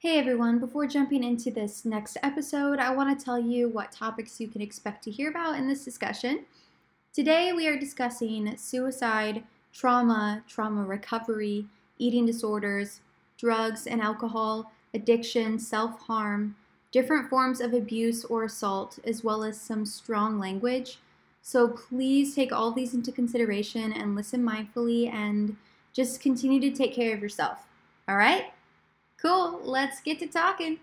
Hey everyone, before jumping into this next episode, I want to tell you what topics you can expect to hear about in this discussion. Today we are discussing suicide, trauma, trauma recovery, eating disorders, drugs and alcohol, addiction, self harm, different forms of abuse or assault, as well as some strong language. So please take all these into consideration and listen mindfully and just continue to take care of yourself. All right? Cool. Let's get to talking.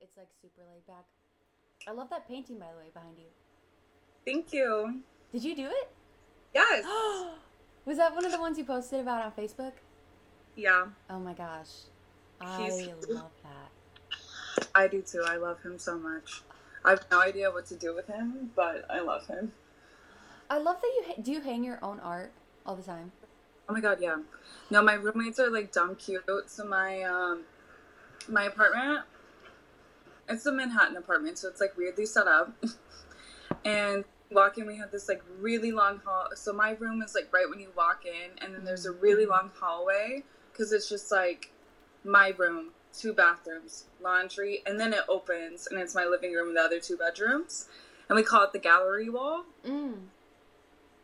It's like super laid back. I love that painting, by the way, behind you. Thank you. Did you do it? Yes. Was that one of the ones you posted about on Facebook? yeah, Oh my gosh. I He's- love that. I do too. I love him so much. I have no idea what to do with him, but I love him. I love that you ha- do you hang your own art all the time. Oh my god, yeah. No, my roommates are like dumb cute. So my um my apartment it's a Manhattan apartment, so it's like weirdly set up. and walk in we have this like really long hall so my room is like right when you walk in and then there's a really long hallway because it's just like my room two bathrooms laundry and then it opens and it's my living room and the other two bedrooms and we call it the gallery wall Mm.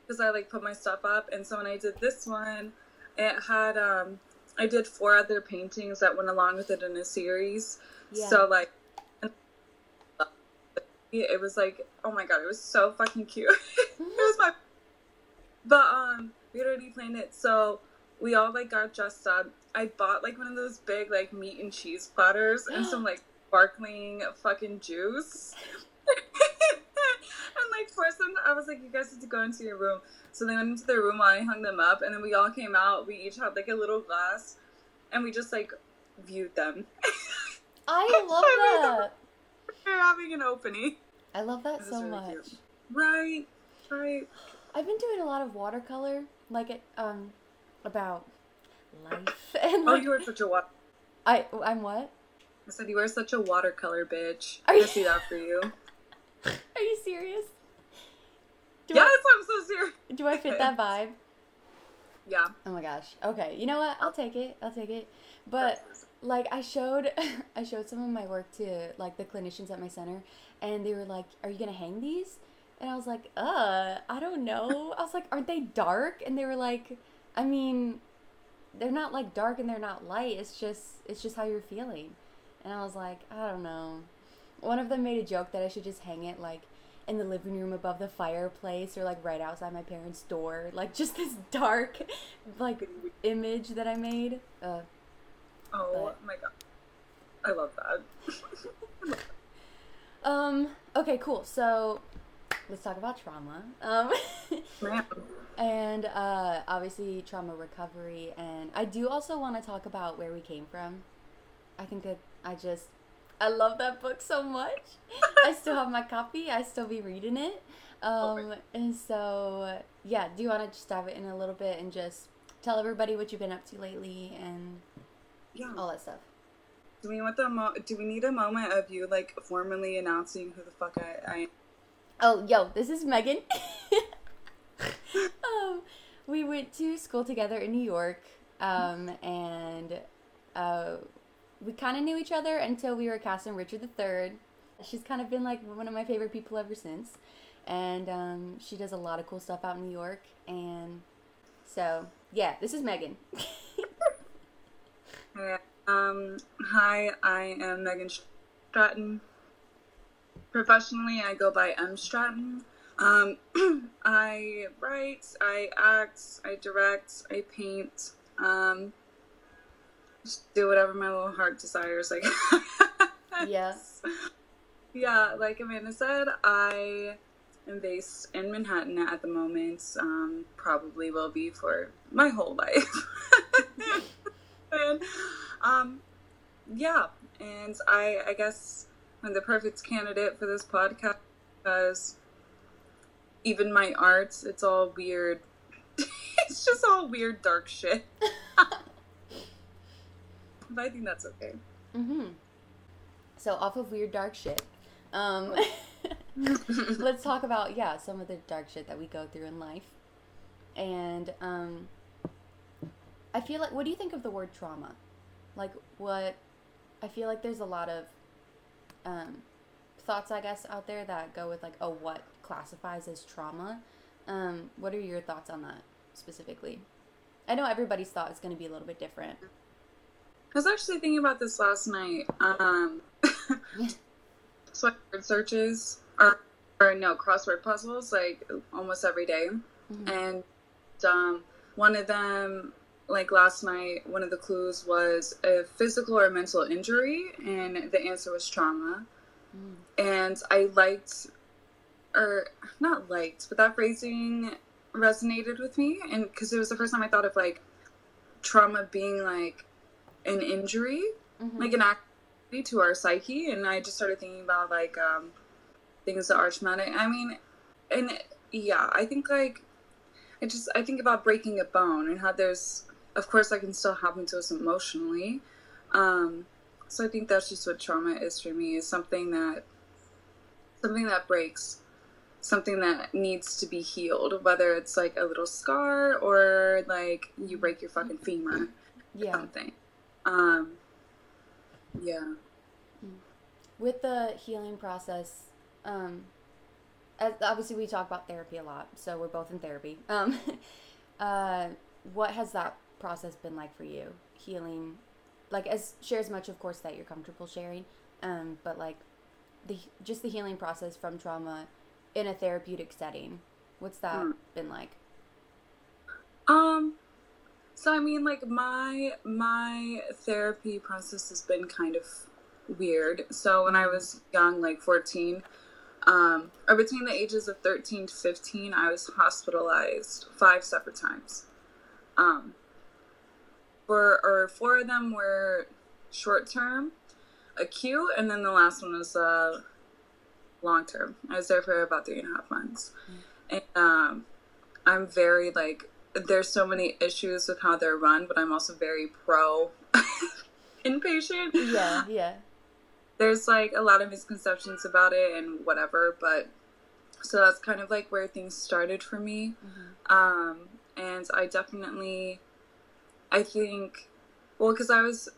Because I like put my stuff up. And so when I did this one, it had um I did four other paintings that went along with it in a series. Yeah. So like it was like oh my god, it was so fucking cute. it was my but um we had already planned it so we all like got dressed up. I bought like one of those big like meat and cheese platters and some like sparkling fucking juice. and like for some I was like, you guys need to go into your room. So they went into their room while I hung them up and then we all came out. We each had like a little glass and we just like viewed them. I love that. We're having an opening. I love that so really much. cute. Right. Right. I've been doing a lot of watercolor, like it um about life and Oh, you are such a water. I I'm what? I said you are such a watercolor bitch. Are I you- see that for you. Are you serious? Do yes, I, I'm so serious. do I fit that vibe? Yeah. Oh my gosh. Okay. You know what? I'll take it. I'll take it. But like I showed I showed some of my work to like the clinicians at my center and they were like, "Are you going to hang these?" And I was like, "Uh, I don't know." I was like, "Aren't they dark?" And they were like, "I mean, they're not like dark and they're not light. It's just it's just how you're feeling." And I was like, "I don't know." One of them made a joke that I should just hang it like in the living room above the fireplace or like right outside my parents' door. Like just this dark like image that I made. Uh Oh my god. I love that. um okay, cool. So let's talk about trauma. Um and uh obviously trauma recovery and I do also want to talk about where we came from. I think that I just I love that book so much. I still have my copy. I still be reading it. Um and so yeah, do you want to just dive in a little bit and just tell everybody what you've been up to lately and Yeah. all that stuff? Do we want the mo- do we need a moment of you like formally announcing who the fuck I, I Oh, yo, this is Megan. um, we went to school together in New York, um, and uh, we kind of knew each other until we were cast in Richard III. She's kind of been like one of my favorite people ever since, and um, she does a lot of cool stuff out in New York. And so, yeah, this is Megan. Um, hi, I am Megan Stratton. Professionally, I go by M Stratton. Um, I write, I act, I direct, I paint. Um, just do whatever my little heart desires. Like, Yeah. yeah. Like Amanda said, I am based in Manhattan at the moment. Um, probably will be for my whole life. and, um, yeah, and I, I guess I'm the perfect candidate for this podcast because even my art, it's all weird. it's just all weird, dark shit. but I think that's okay. Mm-hmm. So off of weird dark shit. Um, let's talk about yeah some of the dark shit that we go through in life, and um, I feel like what do you think of the word trauma? Like what I feel like there's a lot of um, thoughts, I guess, out there that go with like, oh, what classifies as trauma. Um, what are your thoughts on that specifically? I know everybody's thought is going to be a little bit different. I was actually thinking about this last night. Um, so word searches or, or no crossword puzzles like almost every day. Mhm. and um, one of them like last night one of the clues was a physical or mental injury and the answer was trauma Mm. and i liked or not liked but that phrasing resonated with me and because it was the first time i thought of like trauma being like an injury Mhm. like an activity to our psyche and i just started thinking about like um things that are traumatic i mean and yeah i think like i just i think about breaking a bone and how there's of course that can still happen to us emotionally um so i think that's just what trauma is for me is something that something that breaks something that needs to be healed whether it's like a little scar or like you break your fucking femur yeah. something um yeah. With the healing process um as, obviously we talk about therapy a lot so we're both in therapy. Um uh what has that process been like for you healing? Like as share as much of course that you're comfortable sharing um but like the just the healing process from trauma in a therapeutic setting what's that Hmm. been like? Um, so I mean, like my my therapy process has been kind of weird. So when I was young, like fourteen, um, or between the ages of thirteen to fifteen, I was hospitalized five separate times. Um, for or four of them were short term, acute, and then the last one was uh long term. I was there for about three and a half months, and um, I'm very like there's so many issues with how they're run, but I'm also very pro inpatient. yeah yeah There's like a lot of misconceptions about it and whatever, but so that's kind of like where things started for me. Mhm. Um, and I definitely, I think, well, because I was,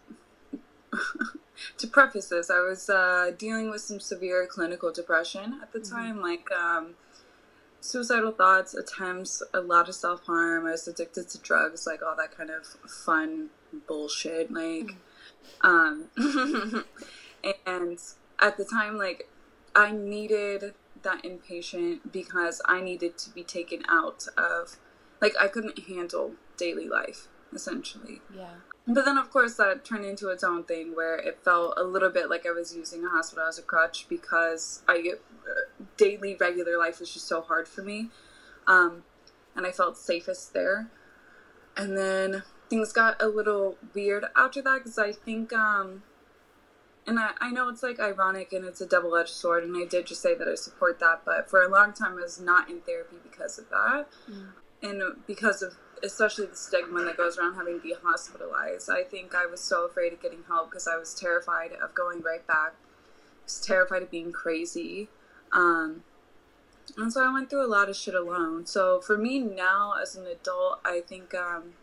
to preface this, I was uh, dealing with some severe clinical depression at the Mhm. time, like um, suicidal thoughts, attempts, a lot of self harm. I was addicted to drugs, like all that kind of fun bullshit. Like, um, and at the time, like, I needed that inpatient because I needed to be taken out of, like, I couldn't handle daily life, essentially. yeah But then, of course, that turned into its own thing where it felt a little bit like I was using a hospital as a crutch because I daily regular life was just so hard for me, um, and I felt safest there. And then things got a little weird after that because I think, um, and I, I know it's like ironic and it's a double edged sword, and I did just say that I support that, but for a long time I was not in therapy because of that Mm. and because of especially the stigma that goes around having to be hospitalized. I think I was so afraid of getting help because I was terrified of going right back. I was terrified of being crazy. Um, and so I went through a lot of shit alone. So for me now as an adult, I think um,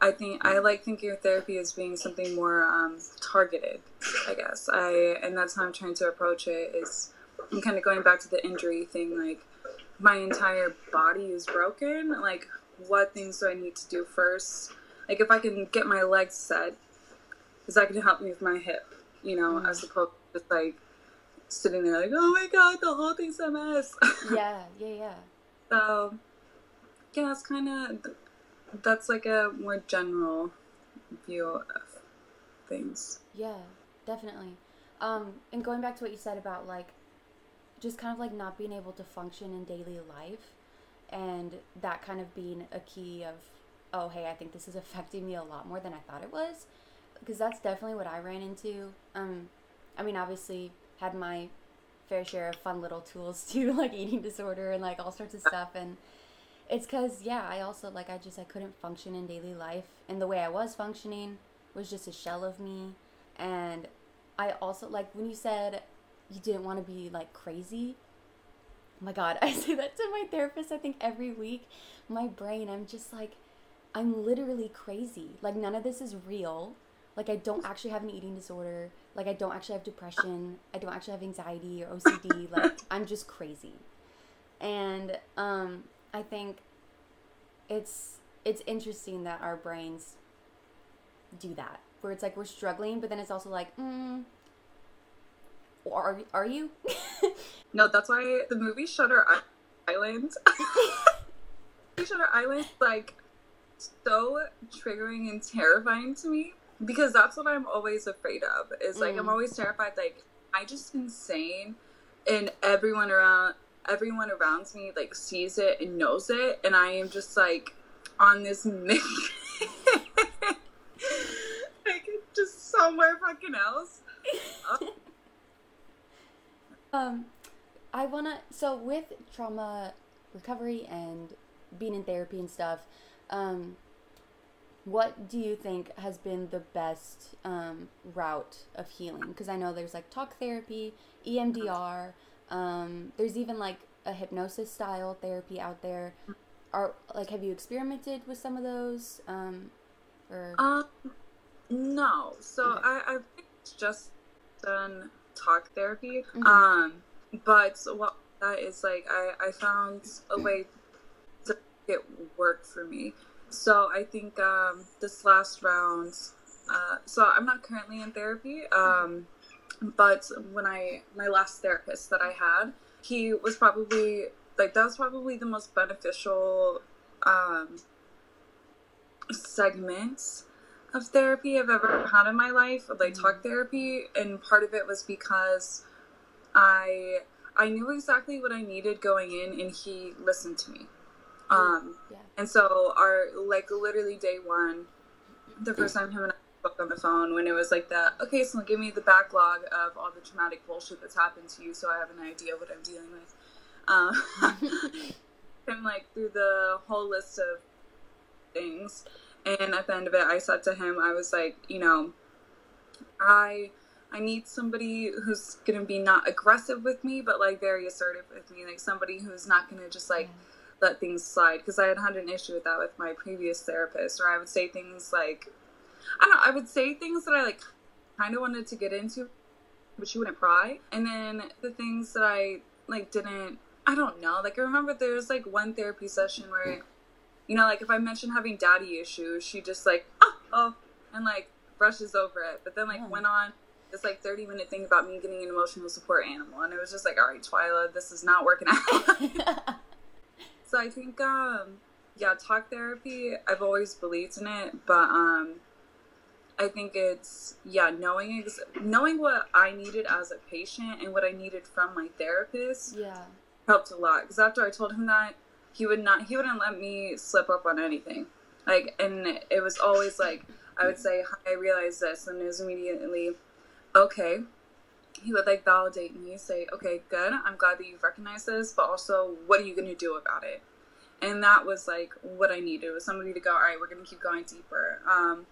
I think I like thinking of therapy as being something more um, targeted. I guess I and that's how I'm trying to approach it. Is I'm kind of going back to the injury thing, like my entire body is broken. Like, what things do I need to do first? Like, if I can get my legs set, is that going to help me with my hip? You know, Mm. as opposed to just like sitting there, like, oh my god, the whole thing's a mess. yeah yeah yeah so, yeah, it's kind of that's like a more general view of things. Yeah, definitely. Um, and going back to what you said about like just kind of like not being able to function in daily life and that kind of being a key of oh hey i think this is affecting me a lot more than i thought it was because that's definitely what i ran into um i mean obviously had my fair share of fun little tools too like eating disorder and like all sorts of stuff. And it's because yeah i also like i just i couldn't function in daily life. And the way i was functioning was just a shell of me. And i also like when you said you didn't want to be like crazy oh my god i say that to my therapist i think every week. My brain i'm just like i'm literally crazy. Like none of this is real Like I don't actually have an eating disorder. Like I don't actually have depression. I don't actually have anxiety or OCD. like I'm just crazy. And um, I think it's it's interesting that our brains do that, where it's like we're struggling, but then it's also like, mm, are are you? no, that's why the movie Shutter Island. Shutter Island, like so triggering and terrifying to me because that's what I'm always afraid of. Is like mm. I'm always terrified. Like I just insane, and everyone around everyone around me like sees it and knows it, and I am just like on this mission, like just somewhere fucking else. um, I wanna so with trauma recovery and being in therapy and stuff. Um, what do you think has been the best um, route of healing? Because I know there's like talk therapy, EMDR. Um, there's even like a hypnosis style therapy out there. Are like have you experimented with some of those? Um, or um, no. So okay. I I've just done talk therapy. Mm-hmm. Um, but what that is like I I found a way to make it work for me. So I think um, this last round. Uh, so I'm not currently in therapy, um, but when I my last therapist that I had, he was probably like that was probably the most beneficial um, segment of therapy I've ever had in my life, like talk mm-hmm. therapy, and part of it was because I I knew exactly what I needed going in, and he listened to me. Um, yeah. And so our like literally day one, the first time him and I spoke on the phone when it was like that. Okay, so give me the backlog of all the traumatic bullshit that's happened to you, so I have an idea of what I'm dealing with. Um, and like through the whole list of things, and at the end of it, I said to him, I was like, you know, I I need somebody who's gonna be not aggressive with me, but like very assertive with me, like somebody who's not gonna just like let things slide. Because I had had an issue with that with my previous therapist, where I would say things like, I don't know, I would say things that I like kind of wanted to get into, but she wouldn't pry, and then the things that I like didn't. I don't know. Like I remember there was like one therapy session where, you know, like if I mentioned having daddy issues, she just like oh oh and like brushes over it, but then like went on this like 30 minute thing about me getting an emotional support animal and it was just like all right twyla this is not working out so i think um yeah talk therapy i've always believed in it but um i think it's yeah knowing ex- knowing what i needed as a patient and what i needed from my therapist yeah. helped a lot because after i told him that he would not he wouldn't let me slip up on anything. Like and it was always like i would say hi i realized this and it was immediately okay he would like validate me say okay good i'm glad that you've recognized this but also what are you going to do about it? And that was like what i needed. Was somebody to go all right we're going to keep going deeper. Um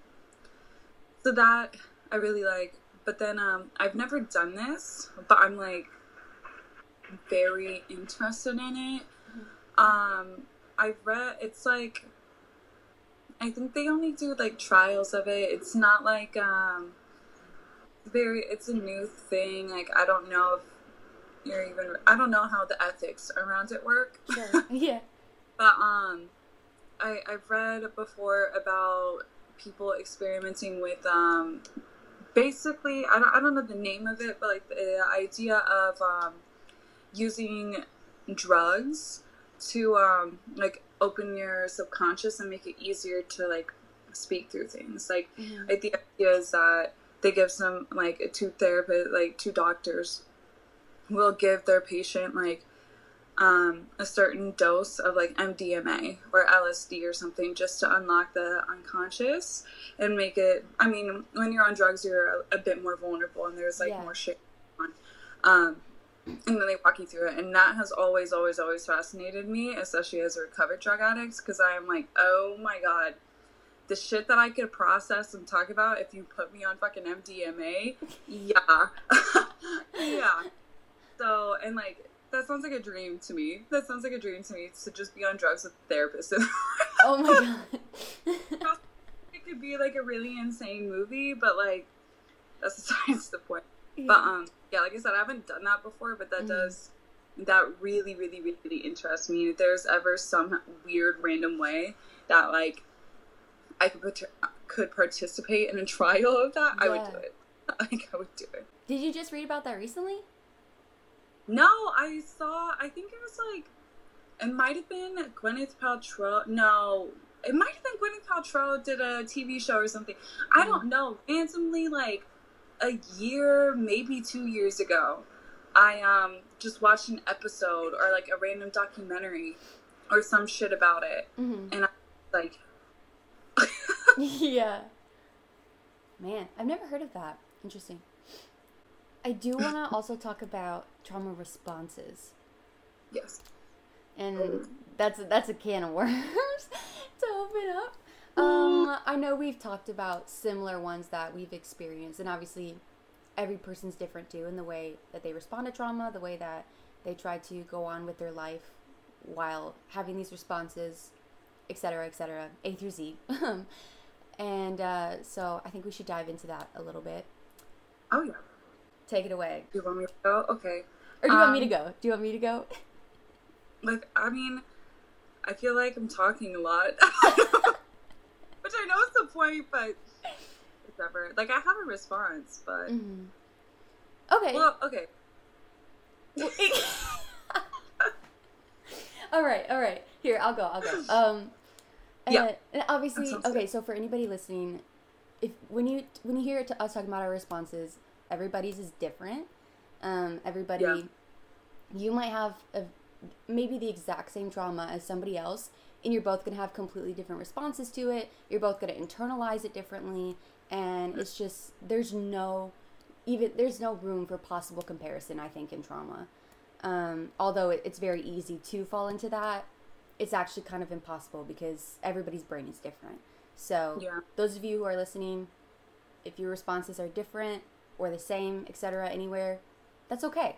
so that i really like but then um i've never done this but i'm like very interested in it. Um i've read it's like i think they only do like trials of it. It's not like um very it's a new thing. Like I don't know if you're even I don't know how the ethics around it work. Sure. yeah. But um I I've read before about people experimenting with um basically I don't I don't know the name of it, but like the idea of um using drugs to um like open your subconscious and make it easier to like speak through things. Like mm-hmm. like the idea is that they give some like two therapist like two doctors will give their patient like um, a certain dose of like MDMA or LSD or something just to unlock the unconscious and make it. I mean, when you're on drugs, you're a, a bit more vulnerable and there's like yeah. more shit on. Um, and then they walk you through it, and that has always, always, always fascinated me, especially as a recovered drug addict, because I am like, oh my god, the shit that I could process and talk about if you put me on fucking MDMA, yeah. yeah. So, and like, that sounds like a dream to me. That sounds like a dream to me to just be on drugs with a therapist. oh my god. It could be like a really insane movie, but like that's besides the point. But um, yeah, like I said, I haven't done that before, but that Mhm. does that really, really, really interests me. If there's ever some weird, random way that like I could pat- could participate in a trial of that, I would do it. Like I would do it. Did you just read about that recently? No, I saw. I think it was like it might have been Gwyneth Paltrow. No, it might have been Gwyneth Paltrow did a TV show or something. I don't know. Randomly, like a year, maybe two years ago, I um just watched an episode or like a random documentary or some shit about it, Mm-hmm. and I was like, yeah. Man, I've never heard of that. Interesting. I do want to also talk about trauma responses, yes, and that's that's a can of worms to open up. Um, I know we've talked about similar ones that we've experienced, and obviously, every person's different too in the way that they respond to trauma, the way that they try to go on with their life while having these responses, etc., etc., A through Z. and uh, so, I think we should dive into that a little bit. oh yeah. Take it away. Do you want me to go? Okay. Or do you want me to Um, go? Do you want me to go? Like, I mean, I feel like I'm talking a lot. Which I know is the point, but whatever. Like, I have a response, but. hmm Okay. Well, okay. all right, all right. Here, I'll go. I'll go. Um, Yeah. uh, and obviously, okay. So for anybody listening, if when you when you hear to us talking about our responses, everybody's is different. Um, everybody, Yeah. you might have a, maybe the exact same trauma as somebody else, and you're both gonna have completely different responses to it. You're both gonna internalize it differently, and it's just there's no even there's no room for possible comparison. I think in trauma um, although it, it's very easy to fall into that it's actually kind of impossible because everybody's brain is different. So Yeah. those of you who are listening if your responses are different or the same etc anywhere that's okay.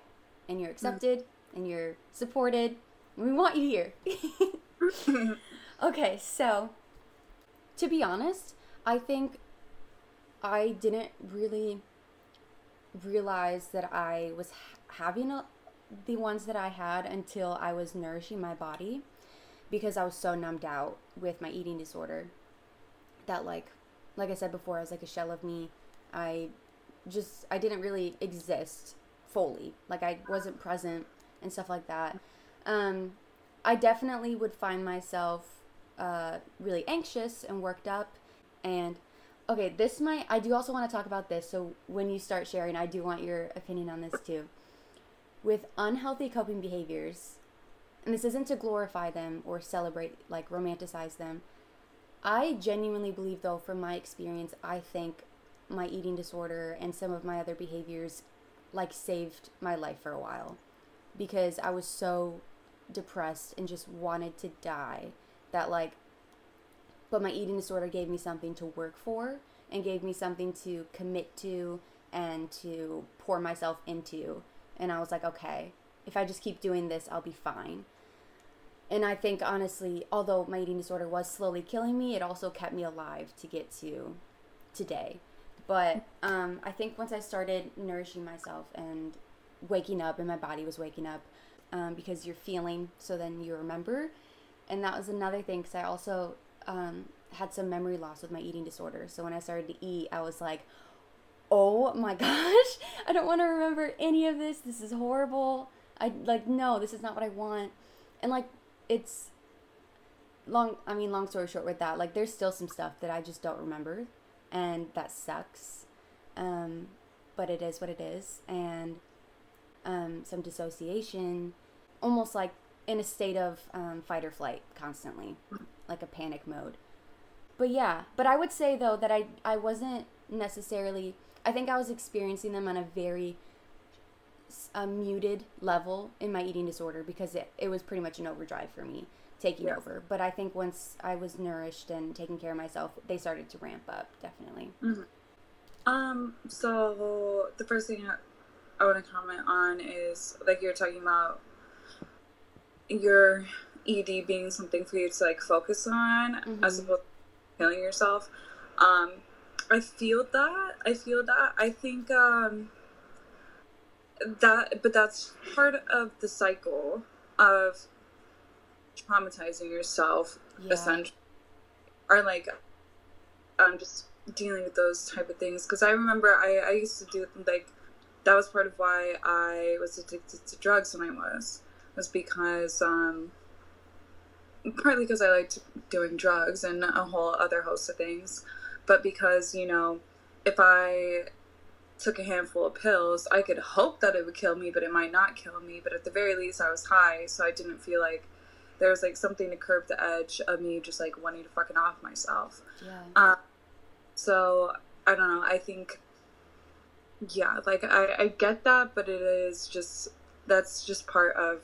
And you're mm. accepted and you're supported. And we want you here. Okay so to be honest i think i didn't really realize that i was ha- having a, the ones that i had until i was nourishing my body because i was so numbed out with my eating disorder that like like i said before i was like a shell of me i just i didn't really exist fully. Like i wasn't present and stuff like that. Um i definitely would find myself uh really anxious and worked up. And okay this might i do also want to talk about this so when you start sharing i do want your opinion on this too. With unhealthy coping behaviors and this isn't to glorify them or celebrate like romanticize them I genuinely believe, though, from my experience, I think my eating disorder and some of my other behaviors like saved my life for a while because I was so depressed and just wanted to die that, like, but my eating disorder gave me something to work for and gave me something to commit to and to pour myself into. And I was like, okay, if I just keep doing this, I'll be fine. And I think honestly, although my eating disorder was slowly killing me, it also kept me alive to get to today. But um, I think once I started nourishing myself and waking up, and my body was waking up, um, because you're feeling, so then you remember. And that was another thing, because I also um, had some memory loss with my eating disorder. So when I started to eat, I was like, oh my gosh, I don't want to remember any of this. This is horrible. I like, no, this is not what I want. And like, it's long i mean long story short with that like there's still some stuff that i just don't remember and that sucks um but it is what it is and um some dissociation almost like in a state of um, fight or flight constantly like a panic mode but yeah but i would say though that i i wasn't necessarily i think i was experiencing them on a very a muted level in my eating disorder because it, it was pretty much an overdrive for me taking Yeah. over. But I think once I was nourished and taking care of myself, they started to ramp up, definitely. Um, so the first thing I, want to comment on is like you're talking about your ED being something for you to like focus on Mhm. as opposed to killing yourself. Um, I feel that. I feel that. I think um, that, but that's part of the cycle of traumatizing yourself, Yeah. essentially, or like, um, just dealing with those type of things. Because I remember I, I used to do like that was part of why I was addicted to drugs when I was was because um, partly because I liked doing drugs and a whole other host of things, but because you know if I took a handful of pills, I could hope that it would kill me, but it might not kill me. But at the very least, I was high, so I didn't feel like there was like something to curb the edge of me just like wanting to fucking off myself. Yeah. Um, so I don't know. I think, yeah, like I, I get that, but it is just that's just part of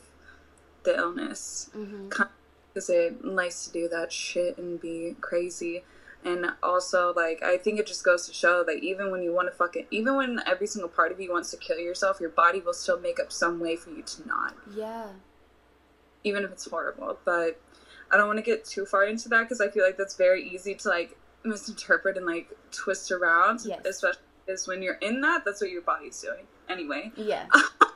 the illness Mm-hmm. because it likes to do that shit and be crazy. And also, like, I think it just goes to show that even when you want to fucking, even when every single part of you wants to kill yourself, your body will still make up some way for you to not, Yeah. even if it's horrible. But I don't want to get too far into that because I feel like that's very easy to, like, misinterpret and, like, twist around. Yes. Especially because when you're in that, that's what your body's doing. Anyway. Yeah.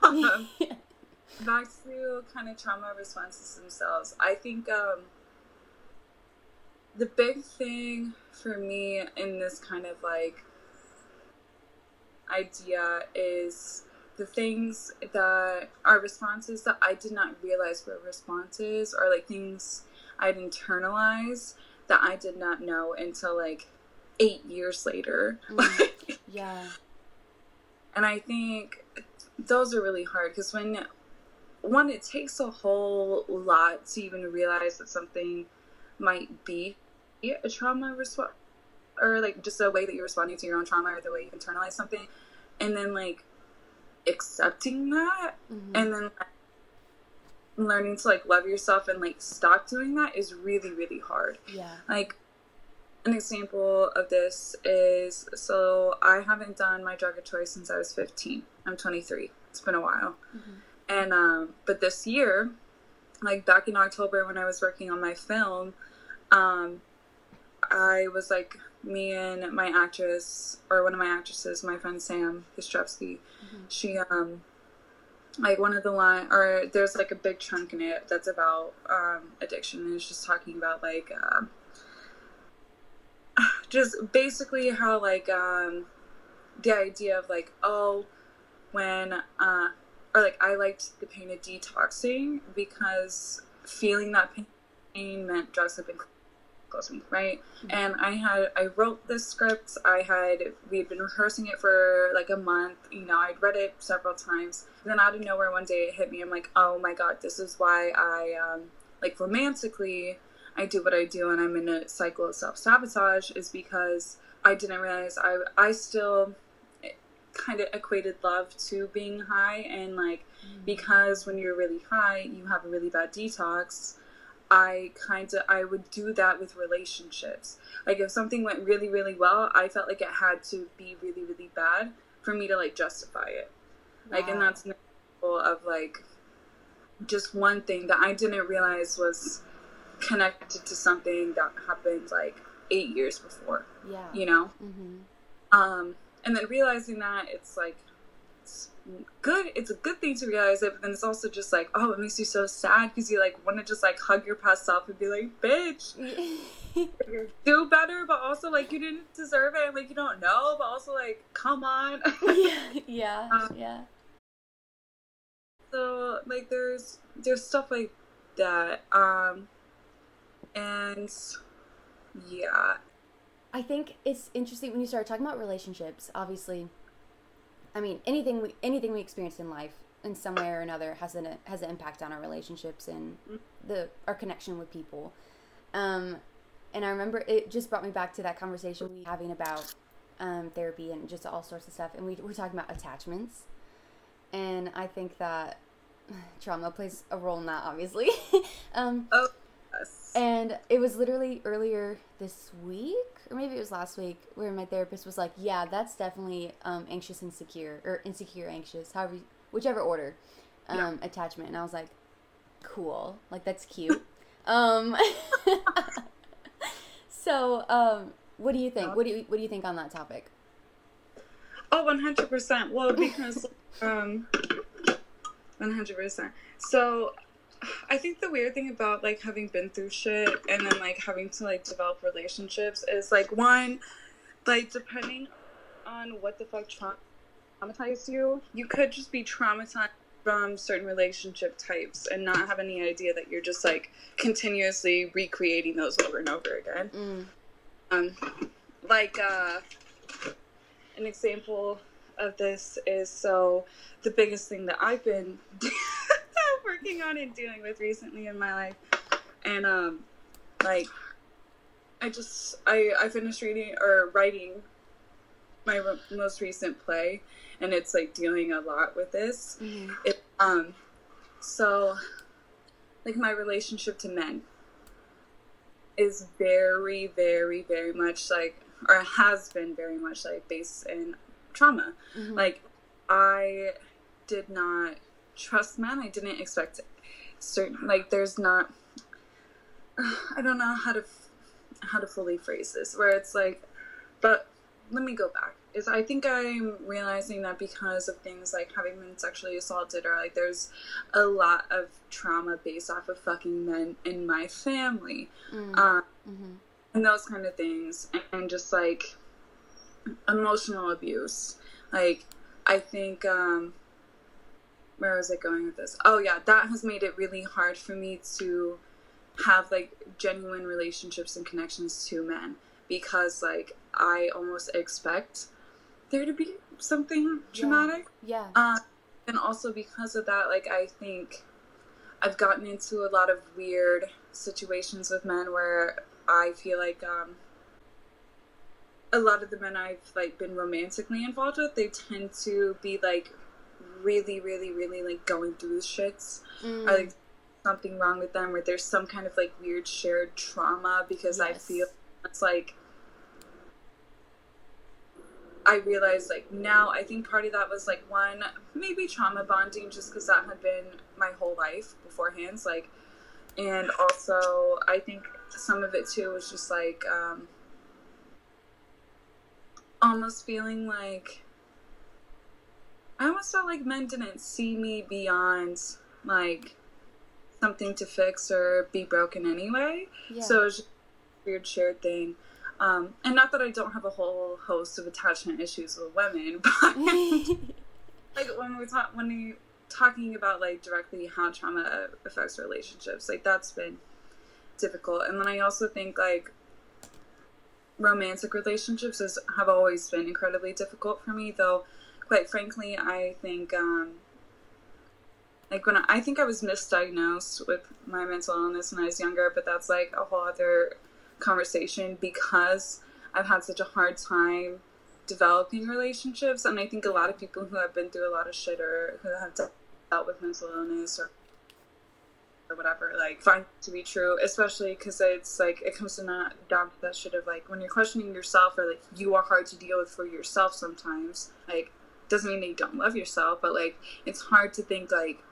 Um, back to kind of trauma responses themselves i think um the big thing for me in this kind of like idea is the things that are responses that i did not realize were responses or like things i'd internalize that i did not know until like eight years later Mm. yeah. and I think those are really hard because when one, it takes a whole lot to even realize that something might be a trauma response or like just a way that you're responding to your own trauma or the way you internalize something, and then like accepting that Mhm. and then like, learning to like love yourself and like stop doing that is really really hard yeah. like an example of this is so I haven't done my drug of choice since I was 15. I'm 23. It's been a while. Mhm. And um but this year, like back in October when I was working on my film, um I was like me and my actress or one of my actresses, my friend Sam Kostrowski, Mhm. she um like one of the line or there's like a big chunk in it that's about um addiction and it's just talking about like um just basically how like um the idea of like oh when uh or like I liked the pain of detoxing because feeling that pain meant drugs had been me, right? Mhm. And I had I wrote this script. I had we had been rehearsing it for like a month. You know, I'd read it several times. then out of nowhere, one day it hit me. I'm like, oh my god, this is why I um like romantically I do what I do, and I'm in a cycle of self sabotage. Is because I didn't realize I I still kind of equated love to being high and like because when you're really high you have a really bad detox i kind of i would do that with relationships like if something went really really well i felt like it had to be really really bad for me to like justify it like and that's an example of like just one thing that i didn't realize was connected to something that happened like eight years before Yeah. you know Mm-hmm. um and then realizing that it's like good it's a good thing to realize it but then it's also just like oh it makes you so sad because you like want to just like hug your past self and be like bitch do better but also like you didn't deserve it and like you don't know but also like come on yeah. Yeah. Um, Yeah. so like there's there's stuff like that um and yeah I think it's interesting when you start talking about relationships. Obviously, I mean anything we anything we experience in life in some way or another has an has an impact on our relationships and the our connection with people. Um, and I remember it just brought me back to that conversation we were having about um, therapy and just all sorts of stuff. And we were talking about attachments, and I think that trauma plays a role in that, obviously. um, yes. and it was literally earlier this week, or maybe it was last week, where my therapist was like, "Yeah, that's definitely um, anxious, insecure, or insecure, anxious, however, whichever order, um, Yeah. attachment." And I was like, "Cool, like that's cute." um, so um, What do you think? What do you what do you think on that topic? Oh, 100%. Well, because um 100%. So, I think the weird thing about like having been through shit and then like having to like develop relationships is like one like depending on what the fuck traumatized you, you could just be traumatized from certain relationship types and not have any idea that you're just like continuously recreating those over and over again. Mm. Um, like uh, an example of this is so the biggest thing that I've been working on and dealing with recently in my life, and um, like I just I I finished reading or writing my re- most recent play, and it's like dealing a lot with this. Mhm. It um, so like my relationship to men is very very very much like or has been very much like based in trauma Mhm. like i did not trust men i didn't expect certain like there's not i don't know how to how to fully phrase this where it's like but let me go back is i think i'm realizing that because of things like having been sexually assaulted or like there's a lot of trauma based off of fucking men in my family Mm. um, Mhm. and those kind of things and just like emotional abuse like i think um where was i going with this oh yeah that has made it really hard for me to have like genuine relationships and connections to men because like i almost expect there to be something Yeah. traumatic Yeah. um, and also because of that, like I think I've gotten into a lot of weird situations with men where I feel like um, a lot of the men I've like been romantically involved with, they tend to be like really, really, really like going through the shits Mm. or like something wrong with them, or there's some kind of like weird shared trauma because I feel it's like I realized like now I think part of that was like one maybe trauma bonding just because that had been my whole life beforehand like and also I think some of it too was just like um almost feeling like I almost felt like men didn't see me beyond like something to fix or be broken anyway yeah. so it was just a weird shared thing. Um, and not that I don't have a whole host of attachment issues with women, but like when we're talk when we talking about like directly how trauma affects relationships, like that's been difficult. And then I also think like romantic relationships is, have always been incredibly difficult for me, though. Quite frankly, I think um, like when I, I think I was misdiagnosed with my mental illness when I was younger, but that's like a whole other conversation because I've had such a hard time developing relationships, and I think a lot of people who have been through a lot of shit or who have dealt with mental illness or or whatever, like find to be true, especially because it's like it comes to not down to that shit of like when you're questioning yourself or like you are hard to deal with for yourself sometimes. Like doesn't mean that you don't love yourself, but like it's hard to think like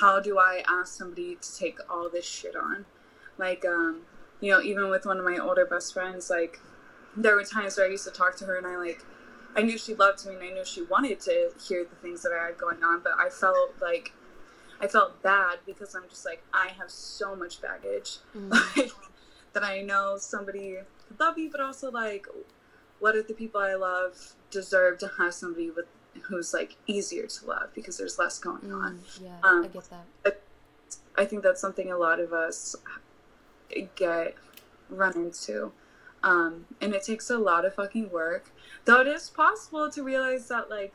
how do I ask somebody to take all this shit on? Like um, you know, even with one of my older best friends, like there were times where I used to talk to her and I like I knew she loved me and I knew she wanted to hear the things that I had going on, but I felt like I felt bad because I'm just like I have so much baggage Mm. like that I know somebody could love me, but also like what if the people I love deserve to have somebody with who's like easier to love because there's less going on. Mm, yeah, Um, I get that. I think that's something a lot of us get run into. Um, and it takes a lot of fucking work. Though it is possible to realize that like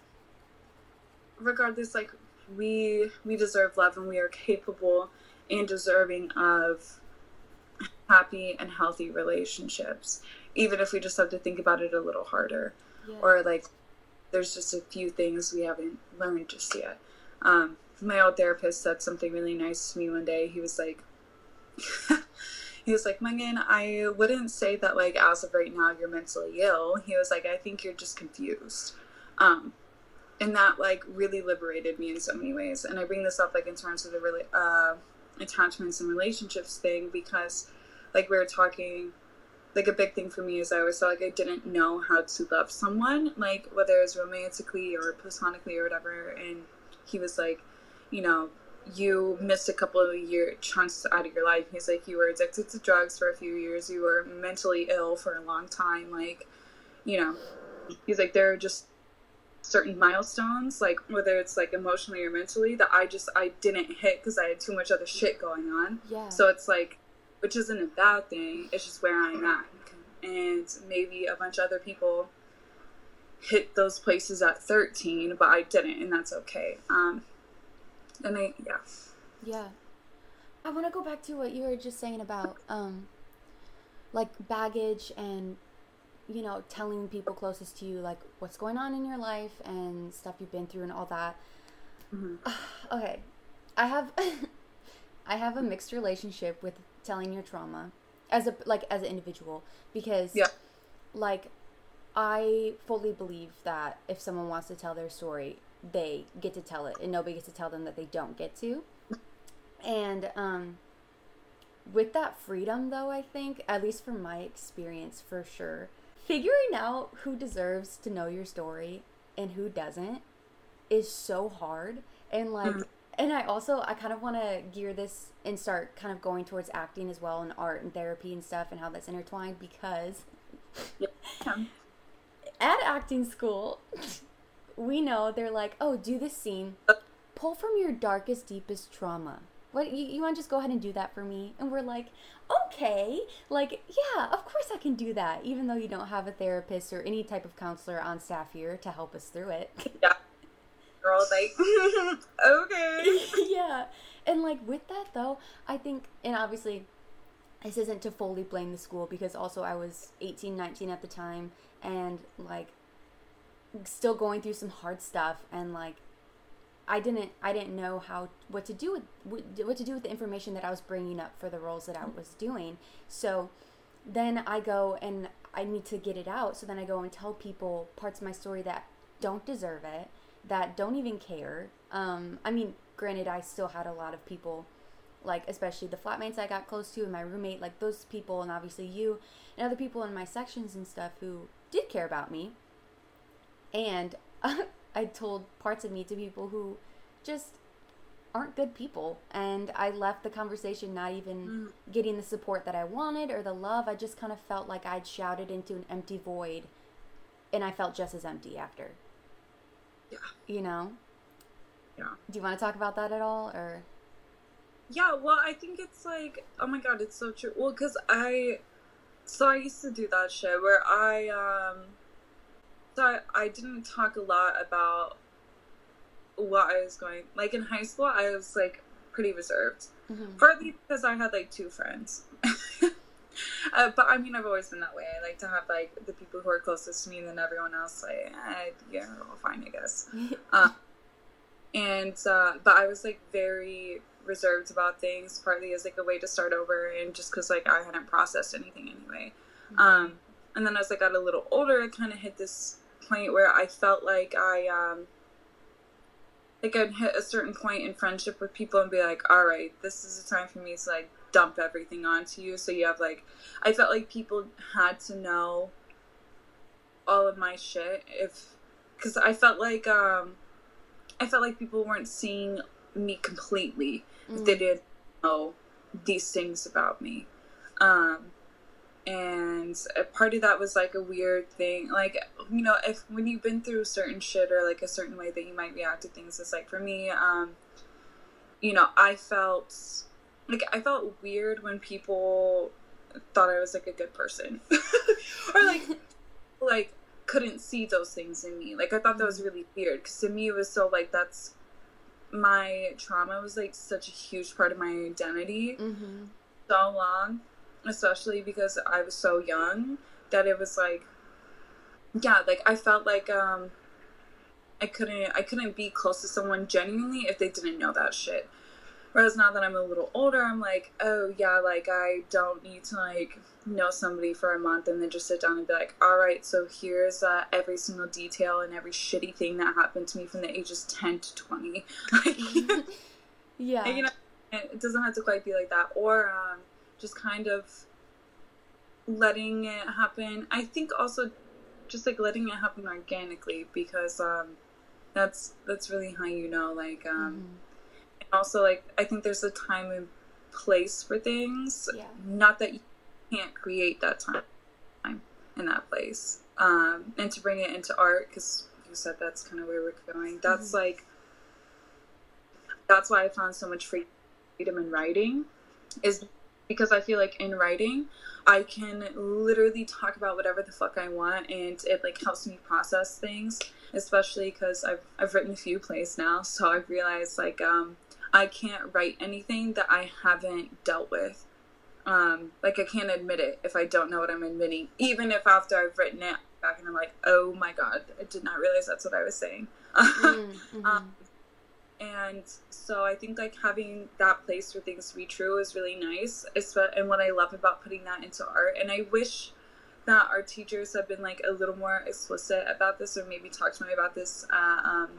regardless like we we deserve love and we are capable and deserving of happy and healthy relationships even if we just have to think about it a little harder Yeah. or like there's just a few things we haven't learned just yet. Um, my old therapist said something really nice to me one day. He was like, he was like, Megan, I wouldn't say that like as of right now you're mentally ill. He was like, I think you're just confused. Um, and that like really liberated me in so many ways. And I bring this up like in terms of the really uh, attachments and relationships thing because like we were talking like a big thing for me is I always felt like I didn't know how to love someone, like whether it's romantically or platonically or whatever. And he was like, you know, you missed a couple of year chunks out of your life. He's like, you were addicted to drugs for a few years. You were mentally ill for a long time. Like, you know, he's like, there are just certain milestones, like whether it's like emotionally or mentally, that I just I didn't hit because I had too much other shit going on. Yeah. So it's like, which isn't a bad thing. It's just where I'm at, and maybe a bunch of other people hit those places at 13, but I didn't, and that's okay. Um, and I yeah. Yeah. I want to go back to what you were just saying about um like baggage and you know, telling people closest to you like what's going on in your life and stuff you've been through and all that. Mhm. okay. I have I have a mixed relationship with telling your trauma as a like as an individual because Yeah. like I fully believe that if someone wants to tell their story, they get to tell it and nobody gets to tell them that they don't get to. And um with that freedom though, I think, at least from my experience for sure, figuring out who deserves to know your story and who doesn't is so hard. And like Mhm. And I also I kind of want to gear this and start kind of going towards acting as well and art and therapy and stuff and how that's intertwined because Yeah. at acting school, we know they're like, oh, do this scene, pull from your darkest, deepest trauma. What you, you want to just go ahead and do that for me? And we're like, okay, like yeah, of course I can do that, even though you don't have a therapist or any type of counselor on staff here to help us through it. Girl, like okay. yeah. And like with that though, I think and obviously this isn't to fully blame the school because also I was 18, 19 at the time and like still going through some hard stuff and like I didn't I didn't know how what to do with what- what to do with the information that I was bringing up for the roles that I was doing. So then I go and I need to get it out. So then I go and tell people parts of my story that don't deserve it, that don't even care. Um, I mean, granted, I still had a lot of people, like especially the flatmates I got close to and my roommate, like those people, and obviously you and other people in my sections and stuff who did care about me. And I told parts of me to people who just aren't good people. And I left the conversation not even Mm. getting the support that I wanted or the love. I just kind of felt like I'd shouted into an empty void and I felt just as empty after. Yeah. You know? Yeah. Do you want to talk about that at all or Yeah, well, I think it's like, oh my god, it's so true. Well, because I, so I used to do that shit where I, um, so I, I didn't talk a lot about what I was going, like in high school, I was like pretty reserved. Mhm. Partly because I had like two friends. uh, but I mean, I've always been that way. I like to have like the people who are closest to me and then everyone else, like, eh, yeah, well, fine, I guess. and uh, but I was like very reserved about things, partly as like a way to start over, and just because like I hadn't processed anything anyway. Um, and then as I got a little older, I kind of hit this point where I felt like I um, like I'd hit a certain point in friendship with people and be like, all right, this is the time for me to like dump everything onto you. So you have like, I felt like people had to know all of my shit if, because I felt like um, I felt like people weren't seeing me completely if they Mm. didn't know these things about me. Um, and a part of that was like a weird thing. Like, you know, if when you've been through certain shit or like a certain way that you might react to things, it's like for me, um, you know, I felt like I felt weird when people thought I was like a good person or like like couldn't see those things in me. Like I thought that was really weird because to me it was so like that's my trauma was like such a huge part of my identity Mhm. so long, especially because I was so young that it was like yeah, like I felt like um I couldn't I couldn't be close to someone genuinely if they didn't know that shit. Whereas now that I'm a little older, I'm like, oh yeah, like I don't need to like know somebody for a month and then just sit down and be like, all right, so here's uh, every single detail and every shitty thing that happened to me from the ages 10 to 20. Like, yeah. you know, it doesn't have to quite be like that. Or um, just kind of letting it happen. I think also just like letting it happen organically because um that's that's really how you know like um Mhm. Also like I think there's a time and place for things. Yeah. Not that you can't create that time in that place. Um and to bring it into art cuz you said that's kind of where we're going. That's Mhm. like that's why I found so much freedom in writing is because I feel like in writing I can literally talk about whatever the fuck I want and it like helps me process things especially because I've, I've written a few plays now so I've realized like um, I can't write anything that I haven't dealt with um, like I can't admit it if I don't know what I'm admitting even if after I've written it back and I'm like oh my god I did not realize that's what I was saying Mm, mhm. um, and so I think like having that place for things to be true is really nice. And what I love about putting that into art, and I wish that our teachers have been like a little more explicit about this, or maybe talked to me about this, uh, um,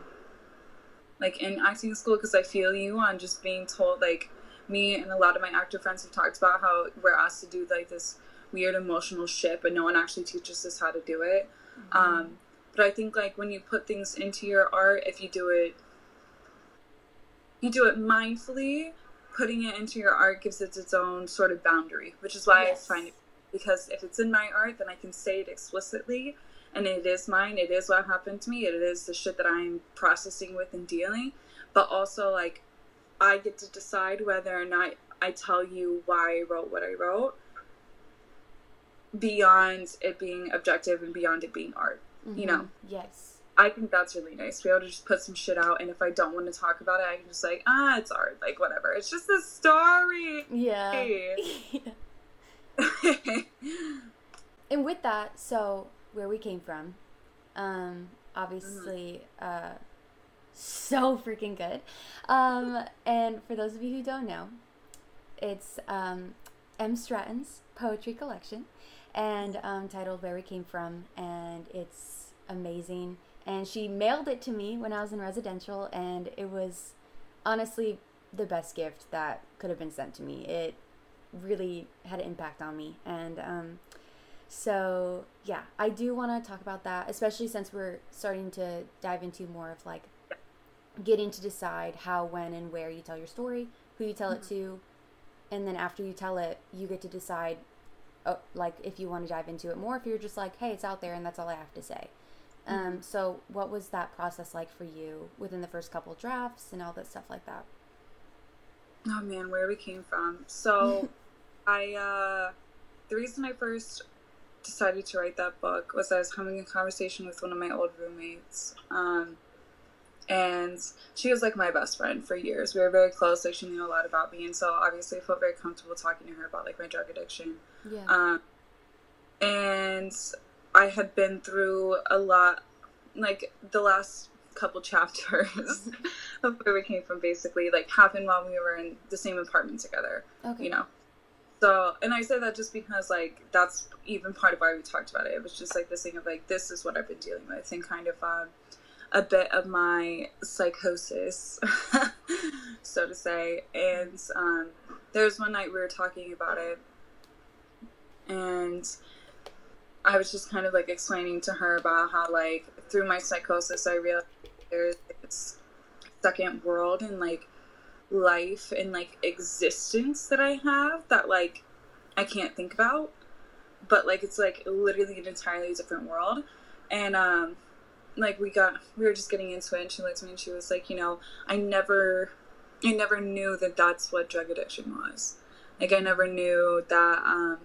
like in acting school, because I feel you on just being told like me and a lot of my actor friends have talked about how we're asked to do like this weird emotional shit, but no one actually teaches us how to do it. Um, but I think like when you put things into your art, if you do it, you do it mindfully. Putting it into your art gives it its own sort of boundary, which is why Yes. I find it because if it's in my art, then I can say it explicitly, and it is mine. It is what happened to me. It is the shit that I'm processing with and dealing. But also, like, I get to decide whether or not I tell you why I wrote what I wrote, beyond it being objective and beyond it being art. you know. Yes. I think that's really nice to be able to just put some shit out, and if I don't want to talk about it, I can just like, ah, it's art, like whatever. It's just a story. Yeah. Hey. and with that, so where we came from, um, obviously, uh, so freaking good. Um, and for those of you who don't know, it's um, M. Stratton's poetry collection, and um, titled "Where We Came From," and it's amazing. And she mailed it to me when I was in residential, and it was honestly the best gift that could have been sent to me. It really had an impact on me, and um, so yeah, I do want to talk about that, especially since we're starting to dive into more of like getting to decide how, when, and where you tell your story, who you tell it to, and then after you tell it, you get to decide, oh, like if you want to dive into it more, if you're just like, hey, it's out there and that's all I have to say. Um, so what was that process like for you within the first couple drafts and all that stuff like that? oh man, where we came from. So, I uh, the reason I first decided to write that book was I was having a conversation with one of my old roommates. Um, and she was like my best friend for years. We were very close. Like she knew a lot about me, and so obviously I felt very comfortable talking to her about like my drug addiction. Yeah. Um, and I had been through a lot, like the last couple chapters of where we came from, basically, like happened while we were in the same apartment together, okay. you know. So, and I say that just because, like, that's even part of why we talked about it. It was just like this thing of, like, this is what I've been dealing with, and kind of um, a bit of my psychosis, so to say. And um, there was one night we were talking about it, and I was just kind of like explaining to her about how like through my psychosis I realized there's this second world and like life and like existence that I have that like I can't think about. But like it's like literally an entirely different world. And um like we got we were just getting into it and she looked at me and she was like you know I never I never knew that that's what drug addiction was. Like I never knew that um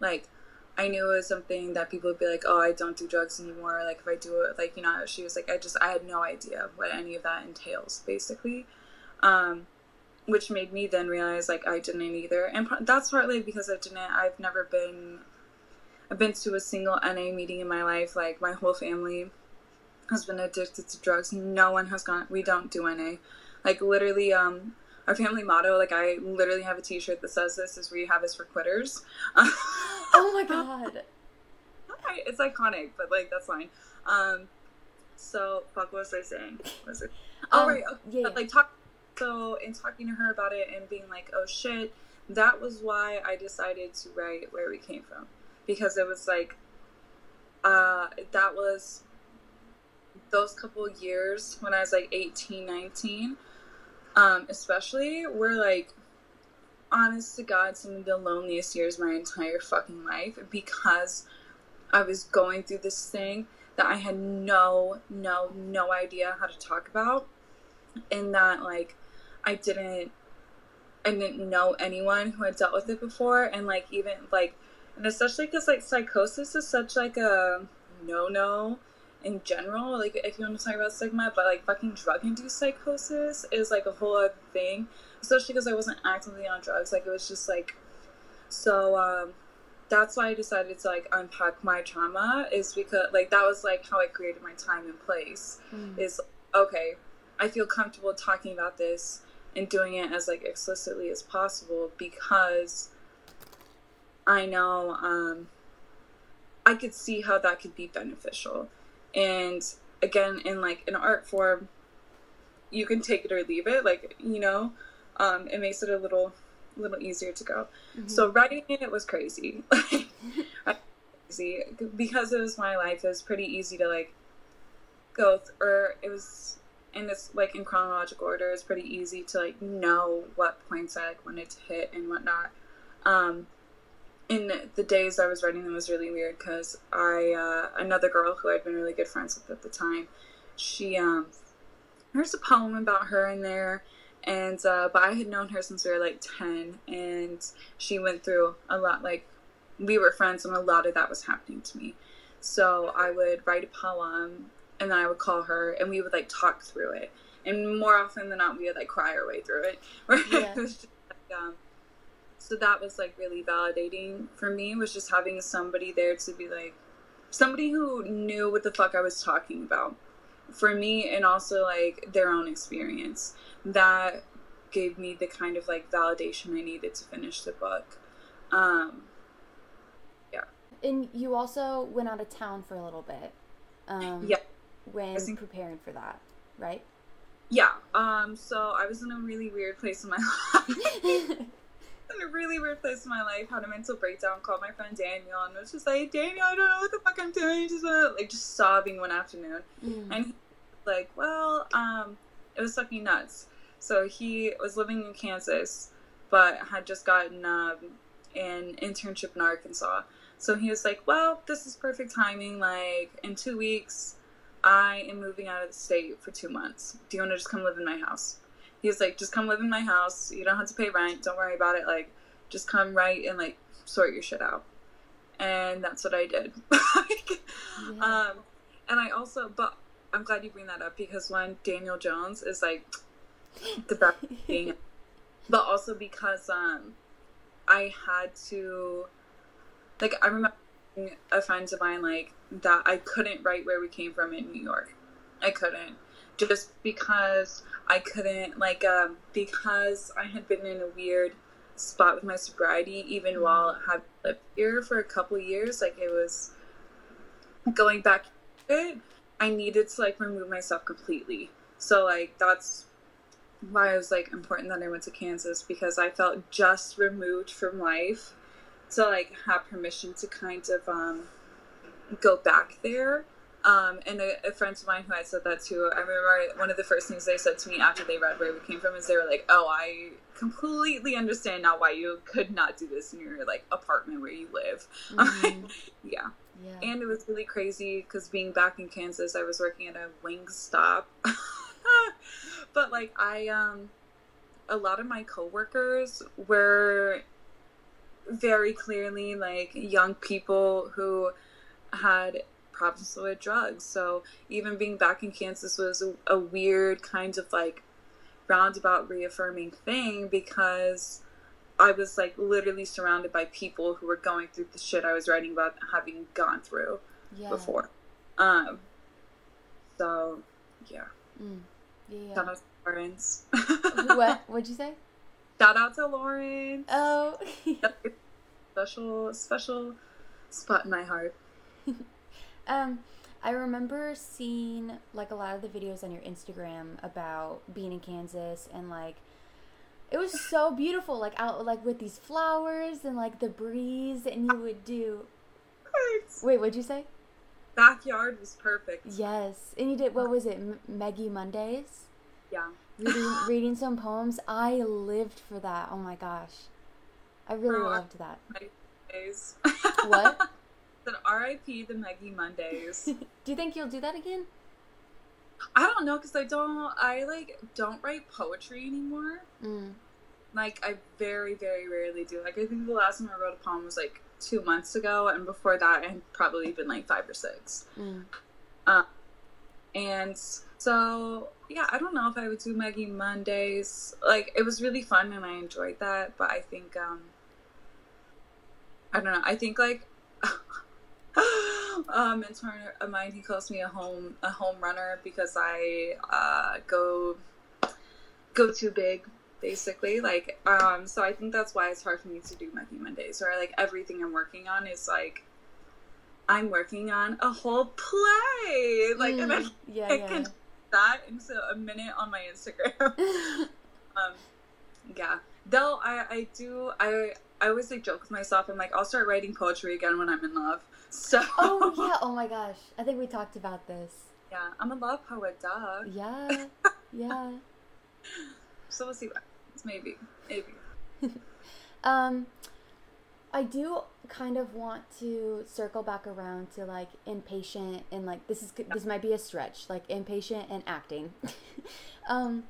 like I knew it was something that people would be like, "Oh, I don't do drugs anymore." Like if I do it, like you know, she was like, "I just I had no idea what any of that entails, basically," um, which made me then realize like I didn't either, and pro- that's partly because I didn't. I've never been. I've been to a single NA meeting in my life. Like my whole family has been addicted to drugs. No one has gone. We don't do NA. Like literally, um, our family motto. Like I literally have a T-shirt that says this: "Is rehab is for quitters." oh my god. It's iconic, but like that's fine. Um, so fuck, what was I saying? What was it? Oh Um, right, okay. yeah, But, like talk. So in talking to her about it and being like, oh shit, that was why I decided to write where we came from because it was like uh, that was those couple years when I was like 18, 19, um, especially were like honest to God some of the loneliest years my entire fucking life because I was going through this thing that I had no, no, no idea how to talk about. And that like I didn't I didn't know anyone who had dealt with it before and like even like and especially because like psychosis is such like a no no in general like if you want to talk about stigma but like fucking drug induced psychosis is like a whole other thing especially because i wasn't actively on drugs like it was just like so um that's why i decided to like unpack my trauma is because like that was like how i created my time and place mm. is okay i feel comfortable talking about this and doing it as like explicitly as possible because I know um, I could see how that could be beneficial. And again, in like an art form, you can take it or leave it. Like you know, um, it makes it a little little easier to go. Mm-hmm. So writing it was crazy. crazy because it was my life. It was pretty easy to like go, th- or it was and it's like in chronological order. It's pretty easy to like know what points I like wanted to hit and whatnot. Um, in the days I was writing them was really weird because I uh, another girl who I'd been really good friends with at the time, she um, there's a poem about her in there, and uh, but I had known her since we were like ten, and she went through a lot. Like we were friends, and a lot of that was happening to me. So I would write a poem, and then I would call her, and we would like talk through it. And more often than not, we would like cry our way through it. Yeah. it just like, um, so that was like really validating for me was just having somebody there to be like somebody who knew what the fuck I was talking about for me and also like their own experience that gave me the kind of like validation I needed to finish the book um yeah and you also went out of town for a little bit um yeah when preparing for that right yeah um so I was in a really weird place in my life in a really weird place in my life, had a mental breakdown, called my friend Daniel, and was just like, Daniel, I don't know what the fuck I'm doing. Just wanna, like just sobbing one afternoon, mm. and he was like, well, um, it was fucking nuts. So he was living in Kansas, but had just gotten um, an internship in Arkansas. So he was like, well, this is perfect timing. Like in two weeks, I am moving out of the state for two months. Do you want to just come live in my house? he was like, just come live in my house. You don't have to pay rent. Don't worry about it. Like, just come right and like sort your shit out. And that's what I did. yeah. Um, and I also, but I'm glad you bring that up because one, Daniel Jones is like the best thing, but also because um, I had to, like, I remember a friend of mine like that I couldn't write where we came from in New York. I couldn't just because I couldn't like um, because I had been in a weird spot with my sobriety even mm-hmm. while I had lived here for a couple years like it was going back it I needed to like remove myself completely so like that's why it was like important that I went to Kansas because I felt just removed from life to like have permission to kind of um go back there um, and a, a, friend of mine who had said that to, I remember one of the first things they said to me after they read where we came from is they were like, "Oh, I completely understand now why you could not do this in your like apartment where you live." Mm-hmm. yeah. yeah. And it was really crazy because being back in Kansas, I was working at a Wingstop. but like I um a lot of my coworkers were very clearly like young people who had problems with drugs. So even being back in Kansas was a, a weird kind of like roundabout reaffirming thing because I was like literally surrounded by people who were going through the shit I was writing about having gone through yeah. before. Um, so yeah. Mm. Yeah. Shout out to Lawrence. what? What'd you say? Shout out to Lawrence. Oh. special, special spot in my heart. Um, I remember seeing like a lot of the videos on your Instagram about being in Kansas and like It was so beautiful, like out like with these flowers and like the breeze, and you would do. Wait, what'd you say? Backyard was perfect. Yes, and you did. What was it? M- Maggie Mondays. Yeah. Reading, reading some poems. I lived for that. Oh my gosh, I really I- loved that. What? Said R.I.P. the Maggie Mondays. do you think you'll do that again? I don't know because I don't. I like don't write poetry anymore. Mm. Like I very very rarely do. Like I think the last time I wrote a poem was like two months ago, and before that, I had probably been like five or six. Mm. And so, yeah, I don't know if I would do Maggie Mondays. Like, it was really fun and I enjoyed that, but I think, um, I don't know. I think, like, a mentor of mine, he calls me a home, a home runner because I, uh, go, go too big, basically. Like, um, so I think that's why it's hard for me to do Maggie Mondays, or like everything I'm working on is like, I'm working on a whole play. Like, and I Mm. yeah, I yeah. can that into a minute on my Instagram. um, yeah. Though I, I do I I always like joke with myself. I'm like I'll start writing poetry again when I'm in love. So oh yeah. Oh my gosh. I think we talked about this. yeah, I'm a love poet, duh. Yeah. Yeah. So we'll see what happens. Maybe, maybe. Um, I do kind of want to circle back around to like impatient and like this is this might be a stretch like impatient and acting. um,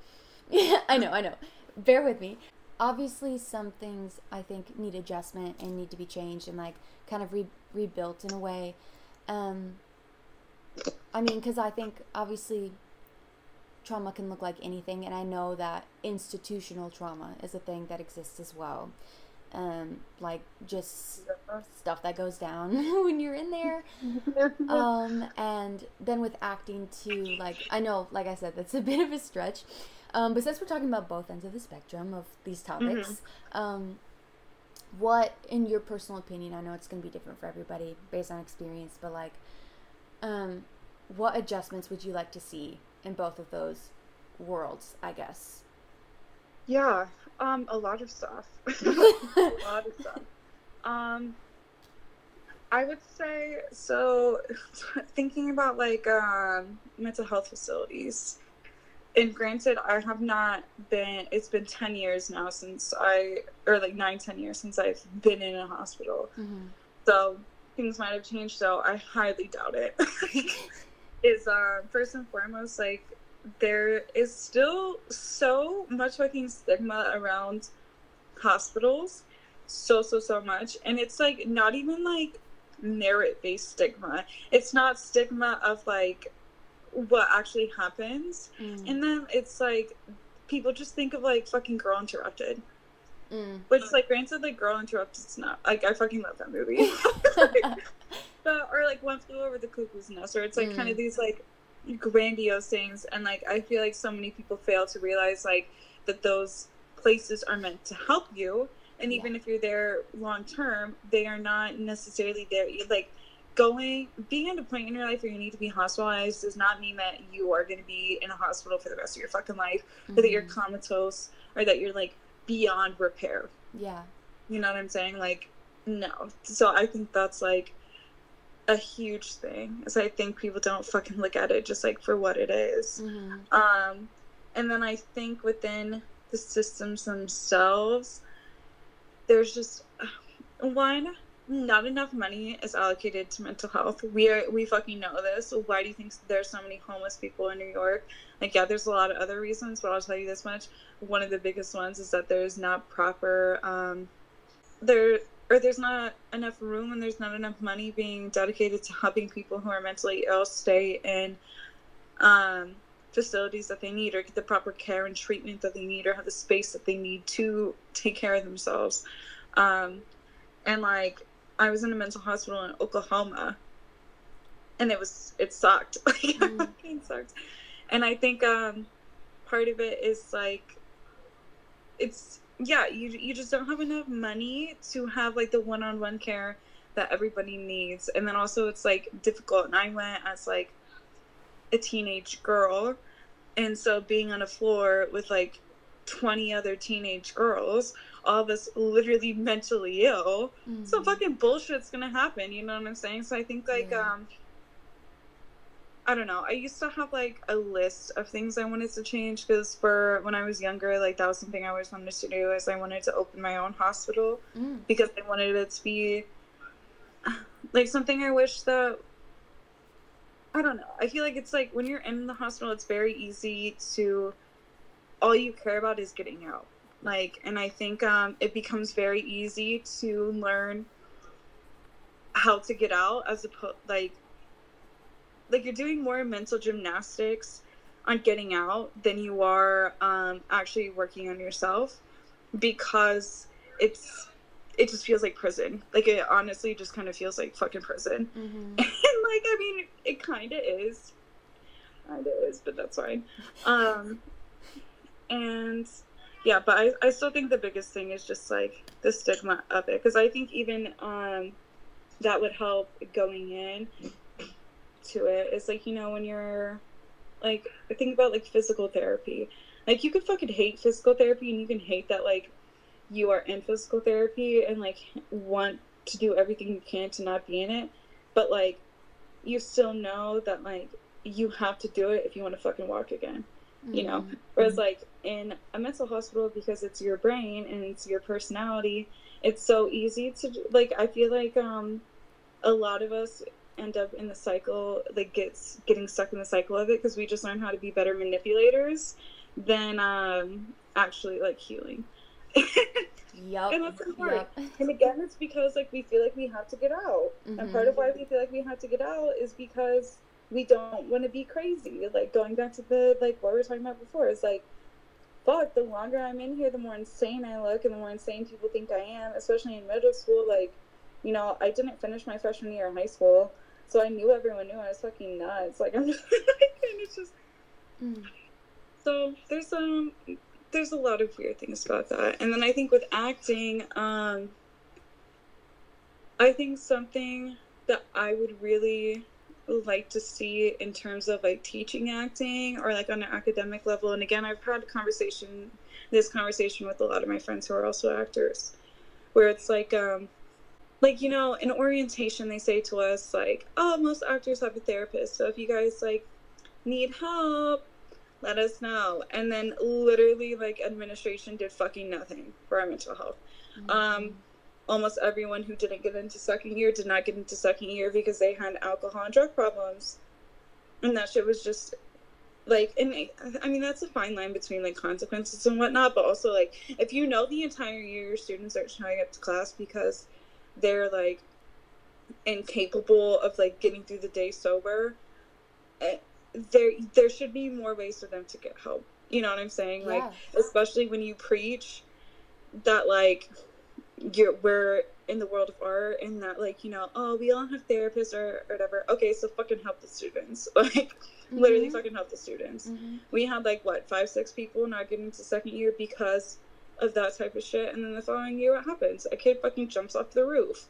yeah, I know, I know. Bear with me. Obviously, some things I think need adjustment and need to be changed and like kind of re- rebuilt in a way. Um, I mean, because I think obviously trauma can look like anything, and I know that institutional trauma is a thing that exists as well. Um, like just stuff that goes down when you're in there. Um, and then with acting too, like I know, like I said, that's a bit of a stretch. Um, but since we're talking about both ends of the spectrum of these topics, um, what, in your personal opinion, I know it's going to be different for everybody based on experience, but like, um, what adjustments would you like to see in both of those worlds? I guess. Yeah, um, a lot of stuff. a lot of stuff. Um, I would say so. Thinking about like um, mental health facilities, and granted, I have not been. It's been ten years now since I, or like nine, ten years since I've been in a hospital. Mm-hmm. So things might have changed. So I highly doubt it. is uh, first and foremost like there is still so much fucking stigma around hospitals so so so much and it's like not even like merit based stigma it's not stigma of like what actually happens Mm. and then it's like people just think of like fucking girl interrupted Mm. which like granted like girl interrupted is not like i fucking love that movie but or like one flew over the cuckoo's nest or it's like kind Mm. of these like grandiose things and like i feel like so many people fail to realize like that those places are meant to help you and even if you're there long term they are not necessarily there like going being at a point in your life where you need to be hospitalized does not mean that you are going to be in a hospital for the rest of your fucking life or that you're Mhm. comatose or that you're like beyond repair Yeah. you know what I'm saying? Like, no. So I think that's like a huge thing. Is I think people don't fucking look at it just like for what it is. Mm-hmm. Um, and then I think within the systems themselves, there's just one, not enough money is allocated to mental health. We are we fucking know this. Why do you think there's so many homeless people in New York? Like, yeah, there's a lot of other reasons, but I'll tell you this much: one of the biggest ones is that there's not proper um, there or there's not enough room and there's not enough money being dedicated to helping people who are mentally ill stay in um, facilities that they need or get the proper care and treatment that they need or have the space that they need to take care of themselves. Um, and like, I was in a mental hospital in Oklahoma and it was, it sucked. Like, it Mm. fucking sucked. And I think um, part of it is like, it's, yeah, you, you just don't have enough money to have like the one on one care that everybody needs. And then also, it's like difficult. And I went as like a teenage girl. And so being on a floor with like 20 other teenage girls, all of us literally mentally ill. Mhm. So fucking bullshit's gonna happen, you know what I'm saying? So I think like Yeah. um I don't know. I used to have like a list of things I wanted to change because for when I was younger, like that was something I always wanted to do is I wanted to open my own hospital Mm. because I wanted it to be like something I wish that I don't know. I feel like it's like when you're in the hospital, it's very easy to all you care about is getting out. Like, and I think um, it becomes very easy to learn how to get out as opposed like like you're doing more mental gymnastics on getting out than you are um, actually working on yourself because it's it just feels like prison. Like it honestly just kind of feels like fucking prison. Mhm. And like I mean, it kind of is. Kind of is, but that's fine. Um, and yeah, but I, I still think the biggest thing is just like the stigma of it, because I think even um, that would help going in to it. it. Is like you know when you're like think about like physical therapy. Like you could fucking hate physical therapy, and you can hate that like you are in physical therapy and like want to do everything you can to not be in it, but like you still know that like you have to do it if you want to fucking walk again you know Mhm. whereas like in a mental hospital because it's your brain and it's your personality it's so easy to like i feel like um a lot of us end up in the cycle like gets getting stuck in the cycle of it because we just learn how to be better manipulators than um actually like healing Yup. And that's the part. And again it's because like we feel like we have to get out and part of why we feel like we have to get out is because we don't want to be crazy. Like going back to the like what we were talking about before is like, fuck. The longer I'm in here, the more insane I look, and the more insane people think I am. Especially in middle school, like, you know, I didn't finish my freshman year in high school, so I knew everyone knew I was fucking nuts. Like I'm just and it's just Mm. so there's um there's a lot of weird things about that and then i think with acting um i think something that i would really like to see in terms of like teaching acting or like on an academic level. And again i've had conversation this conversation with a lot of my friends who are also actors where it's like um like you know in orientation they say to us like oh most actors have a therapist so if you guys like need help let us know. And then literally like administration did fucking nothing for our mental health. Um almost everyone who didn't get into second year did not get into second year because they had alcohol and drug problems. And that shit was just like and I- i mean that's a fine line between like consequences and whatnot but also like if you know the entire year your students aren't showing up to class because they're like incapable of like getting through the day sober eh, there there should be more ways for them to get help. You know what i'm saying? Like especially when you preach that like you're we're in the world of art and that like you know oh we all have therapists or, or whatever. Okay so fucking help the students. Like literally Mhm. fucking help the students. Mhm. we had like what five six people not getting to second year because of that type of shit. And then the following year what happens? A kid fucking jumps off the roof.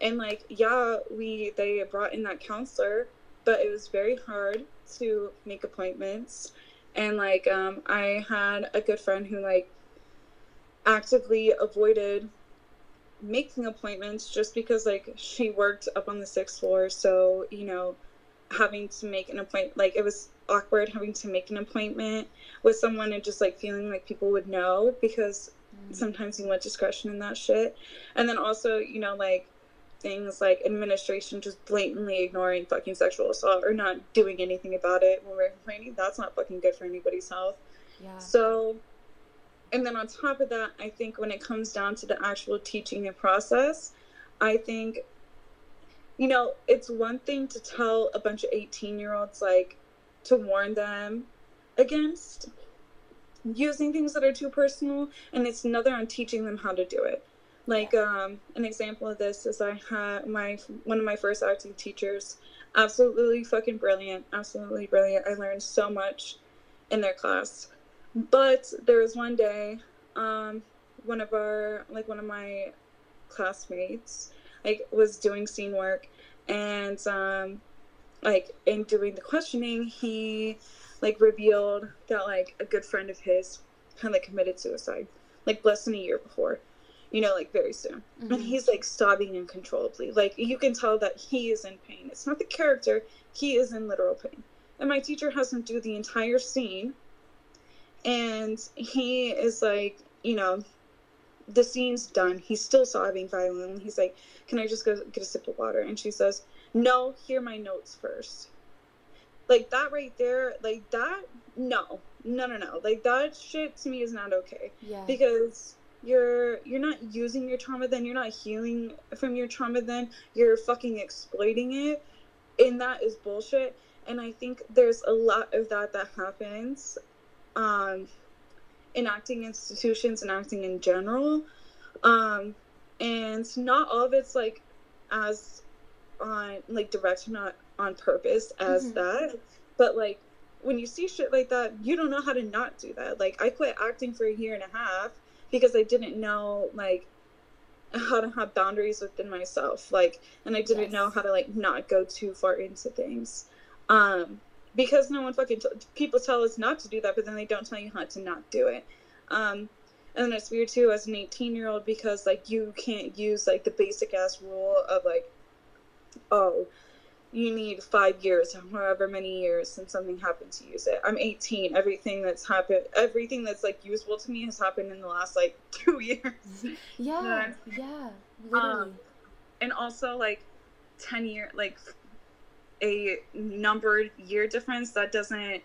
And like yeah we they brought in that counselor but it was very hard to make appointments. And like um i had a good friend who like actively avoided making appointments just because like she worked up on the sixth floor so you know having to make an appointment like it was awkward having to make an appointment with someone and just like feeling like people would know because Mm. sometimes you want discretion in that shit and then also you know like things like administration just blatantly ignoring fucking sexual assault or not doing anything about it when we're complaining that's not fucking good for anybody's health Yeah. so, and then on top of that, I think when it comes down to the actual teaching and process, I think, you know, it's one thing to tell a bunch of 18 year olds, like, to warn them against using things that are too personal, and it's another on teaching them how to do it. Like, um, an example of this is I had my one of my first acting teachers, absolutely fucking brilliant, absolutely brilliant. I learned so much in their class but there was one day um one of our like one of my classmates like was doing scene work and um like in doing the questioning he like revealed that like a good friend of his had like committed suicide, like less than a year before, you know, like very soon. Mhm. And he's like sobbing uncontrollably. Like you can tell that he is in pain. It's not the character, he is in literal pain. And my teacher has him do the entire scene. And he is like, you know, the scene's done. He's still sobbing violently. He's like, Can I just go get a sip of water? And she says, No, hear my notes first. Like that right there, like that, no. No, no, no. Like that shit to me is not okay Yeah. because you're you're not using your trauma then you're not healing from your trauma then you're fucking exploiting it and that is bullshit and i think there's a lot of that that happens um in acting institutions and acting in general um and not all of it's like as on like direct not on purpose as Mhm. that but like when you see shit like that you don't know how to not do that like i quit acting for a year and a half because i didn't know like how to have boundaries within myself like and i didn't Yes. know how to like not go too far into things um because no one fucking t- people tell us not to do that but then they don't tell you how to not do it um and then it's weird too as an 18 year old because like you can't use like the basic ass rule of like oh you need five years or however many years since something happened to use it i'm 18 everything that's happened everything that's like useful to me has happened in the last like two years yeah. Yeah. Literally. Um, and also like 10 year like a numbered year difference that doesn't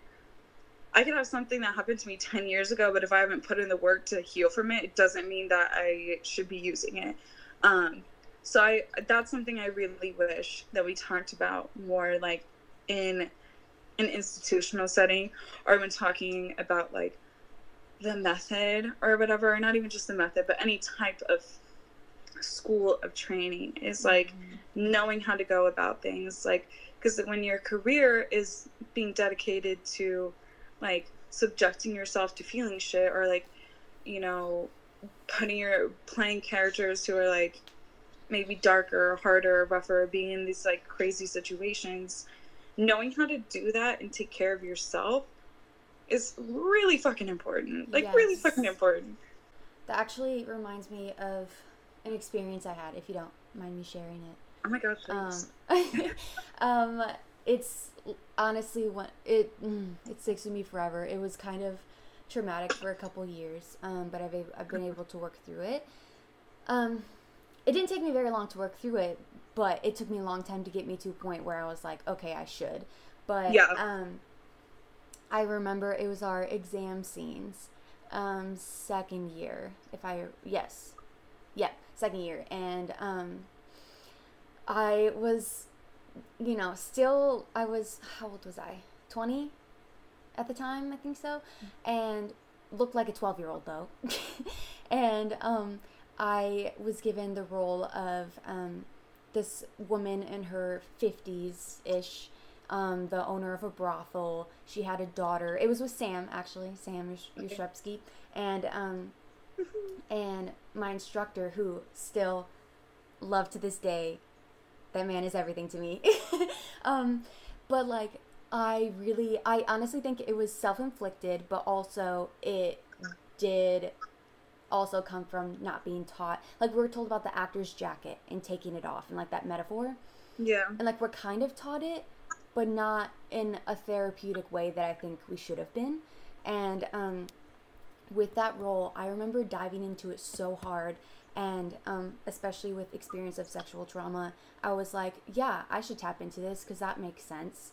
i could have something that happened to me 10 years ago but if i haven't put in the work to heal from it it doesn't mean that i should be using it. Um so i that's something i really wish that we talked about more like in an institutional setting or when talking about like the method or whatever or not even just the method but any type of school of training is like knowing how to go about things like because when your career is being dedicated to like subjecting yourself to feeling shit or like you know putting your playing characters who are like maybe darker harder rougher being in these like crazy situations knowing how to do that and take care of yourself is really fucking important like really fucking important That actually reminds me of an experience I had. If you don't mind me sharing it. Oh my god please. Um, um, it's honestly one it mm, it sticks with me forever. It was kind of traumatic for a couple years, um, but I've I've been able to work through it. Um, it didn't take me very long to work through it, but it took me a long time to get me to a point where I was like, okay, I should. But Yeah. um, I remember it was our exam scenes, um, second year. If I yes, yeah, second year, and um, I was, you know, still I was how old was I? Twenty, at the time I think so, and looked like a twelve year old though, and um, I was given the role of um, this woman in her fifties ish. Um, the owner of a brothel. She had a daughter. It was with Sam, actually, Sam Yush- Okay. And um, and my instructor, who still love to this day, that man is everything to me. um, but like, I really, I honestly think it was self inflicted, but also it did also come from not being taught. Like, we were told about the actor's jacket and taking it off and like that metaphor. yeah And like, we're kind of taught it, but not in a therapeutic way that I think we should have been. And um, with that role, I remember diving into it so hard. And um, especially with experience of sexual trauma, I was like, yeah, I should tap into this because that makes sense.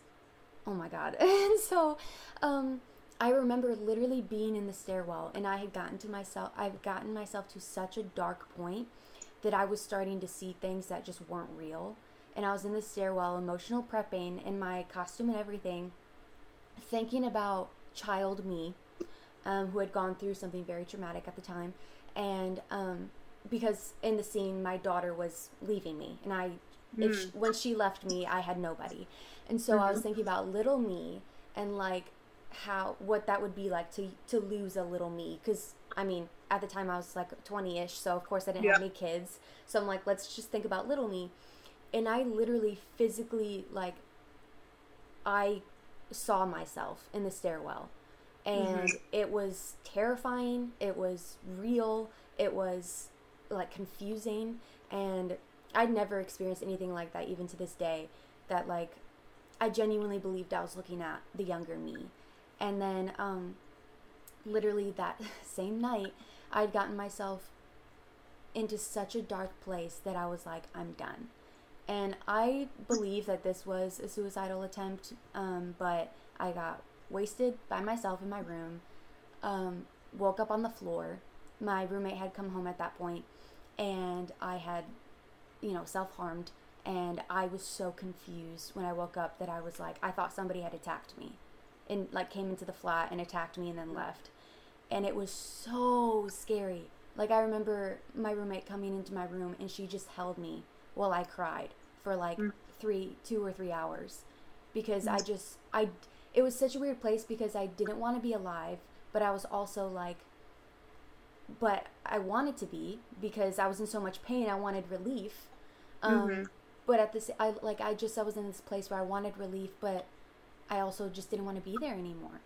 Oh my God. And so um, I remember literally being in the stairwell and I had gotten to myself, I've gotten myself to such a dark point that I was starting to see things that just weren't real. And I was in the stairwell, emotional prepping in my costume and everything, thinking about child me, um, who had gone through something very traumatic at the time. And um, because in the scene, my daughter was leaving me, and I, if sh when she left me, I had nobody. And so I was mm-hmm. thinking about little me and like how what that would be like to to lose a little me. Because I mean at the time I was like 20ish so of course I didn't have any kids. So I'm like let's just think about little me. And I literally physically like I saw myself in the stairwell. And mm-hmm. it was terrifying. It was real. It was like confusing and i'd never experienced anything like that even to this day that like i genuinely believed i was looking at the younger me. And then um literally that same night i'd gotten myself into such a dark place that i was like i'm done. And i believe that this was a suicidal attempt um, but i got wasted by myself in my room um, woke up on the floor. My roommate had come home at that point and i had you know self-harmed and i was so confused when i woke up that i was like i thought somebody had attacked me and like came into the flat and attacked me and then left. And it was so scary. Like i remember my roommate coming into my room and she just held me while i cried for like Mm. three two or three hours because i just i it was such a weird place because i didn't want to be alive but i was also like but i wanted to be because i was in so much pain i wanted relief um, Mhm. but at this i like i just i was in this place where i wanted relief but i also just didn't want to be there anymore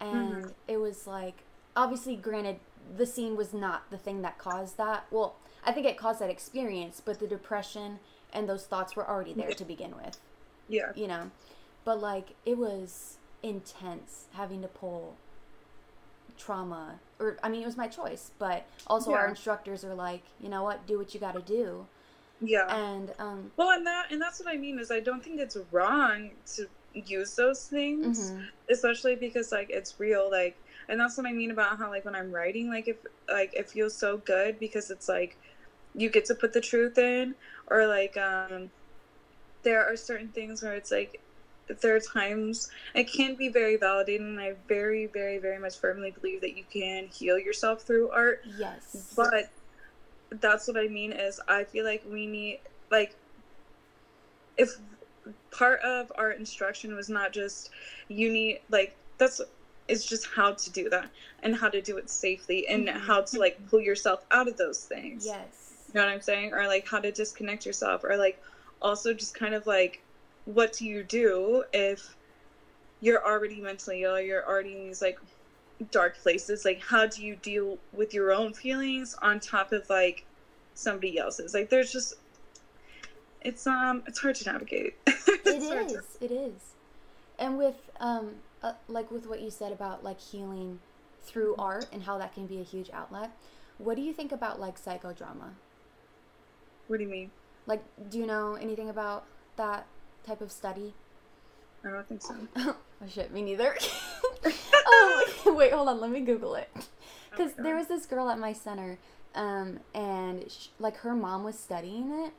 and Mhm. it was like obviously granted the scene was not the thing that caused that well i think it caused that experience but the depression and those thoughts were already there to begin with Yeah. you know but like it was intense having to pull trauma or i mean it was my choice but also our instructors are like you know what do what you got to do Yeah. and um Well, and that and that's what I mean is I don't think it's wrong to use those things, mhm. especially because like it's real. Like, and that's what I mean about how like when I'm writing, like if like it feels so good because it's like you get to put the truth in, or like um there are certain things where it's like there are times it can be very validating, and I very very very much firmly believe that you can heal yourself through art yes but that's what I mean is I feel like we need like if part of our instruction was not just you need like that's it's just how to do that and how to do it safely and Mhm. how to like pull yourself out of those things. yes You know what I'm saying? Or like how to disconnect yourself or like also just kind of like what do you do if you're already mentally ill, you're already in these like dark places? Like how do you deal with your own feelings on top of like somebody else's? Like there's just it's um it's hard to navigate. It is, to... it is. and with um uh, like with what you said about like healing through art and how that can be a huge outlet what do you think about like psychodrama? What do you mean? Like do you know anything about that type of study? I don't think so. Oh shit me neither. Oh wait hold on let me google it. Because Oh there was this girl at my center um and sh- like her mom was studying it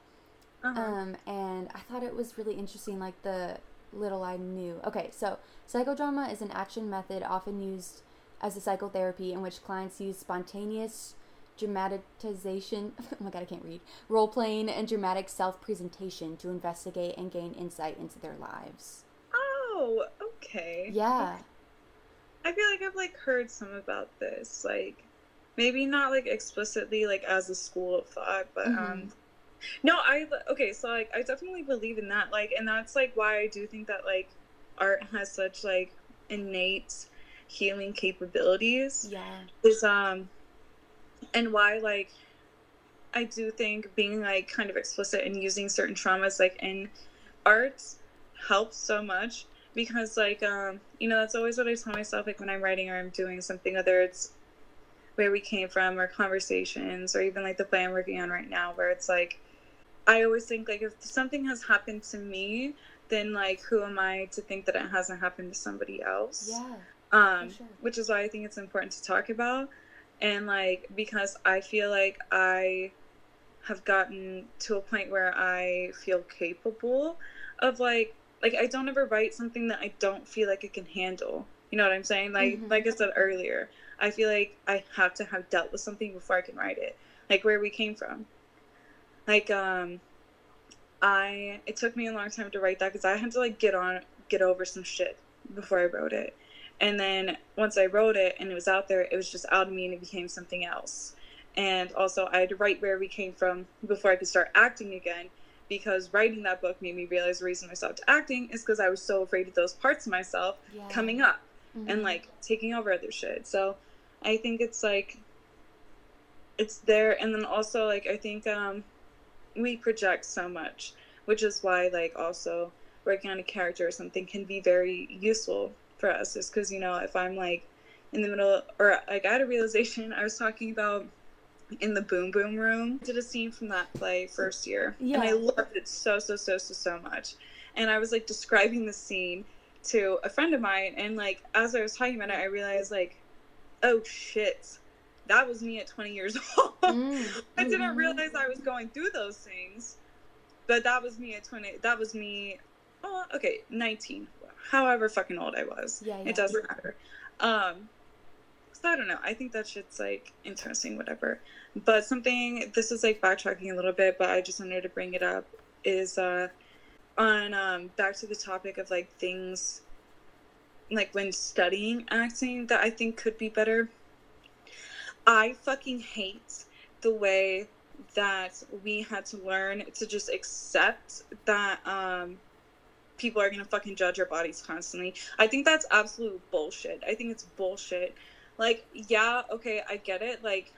uh-huh. um, and I thought it was really interesting, like the little I knew. Okay, so psychodrama is an action method often used as a psychotherapy in which clients use spontaneous dramatization. Oh my god, I can't read. Role playing and dramatic self presentation to investigate and gain insight into their lives. oh okay Yeah. i feel like i've like heard some about this like maybe not like explicitly like as a school of thought but Mhm. um no i okay so like i definitely believe in that like and that's like why i do think that like art has such like innate healing capabilities Yeah. is um and why like i do think being like kind of explicit and using certain traumas like in art helps so much because like um you know that's always what i tell myself like when i'm writing or i'm doing something whether it's where we came from or conversations or even like the play i'm working on right now where it's like i always think like if something has happened to me then like who am i to think that it hasn't happened to somebody else Yeah. um sure. which is why i think it's important to talk about and like because i feel like i have gotten to a point where i feel capable of like like i don't ever write something that i don't feel like i can handle. You know what i'm saying? Like Mhm. like i said earlier i feel like i have to have dealt with something before i can write it. Like where we came from. Like um i it took me a long time to write that because i had to like get on get over some shit before i wrote it and then once i wrote it and it was out there it was just out of me and it became something else and also i had to write where we came from before i could start acting again because writing that book made me realize the reason i stopped acting is because i was so afraid of those parts of myself Yeah. coming up Mhm. and like taking over other shit. So I think it's like it's there and then also like I think um we project so much, which is why like also working on a character or something can be very useful for us is because you know if I'm like in the middle or like I had a realization I was talking about in the boom boom room. Did a scene from that play first year and I loved it so so so so so much. And I was like describing the scene to a friend of mine and like as I was talking about it I realized like oh shit that was me at 20 years old. Mm, I didn't mhm. realize I was going through those things but that was me at 20 that was me oh okay 19 however fucking old I was. Yeah, yeah. it doesn't matter. Um so I don't know. I think that shit's like interesting whatever. But something this is like backtracking a little bit but I just wanted to bring it up is uh on um back to the topic of like things like when studying acting that I think could be better. I fucking hate the way that we had to learn to just accept that um people are gonna fucking judge our bodies constantly. I think that's absolute bullshit. I think it's bullshit. Like, yeah, okay, I get it. Like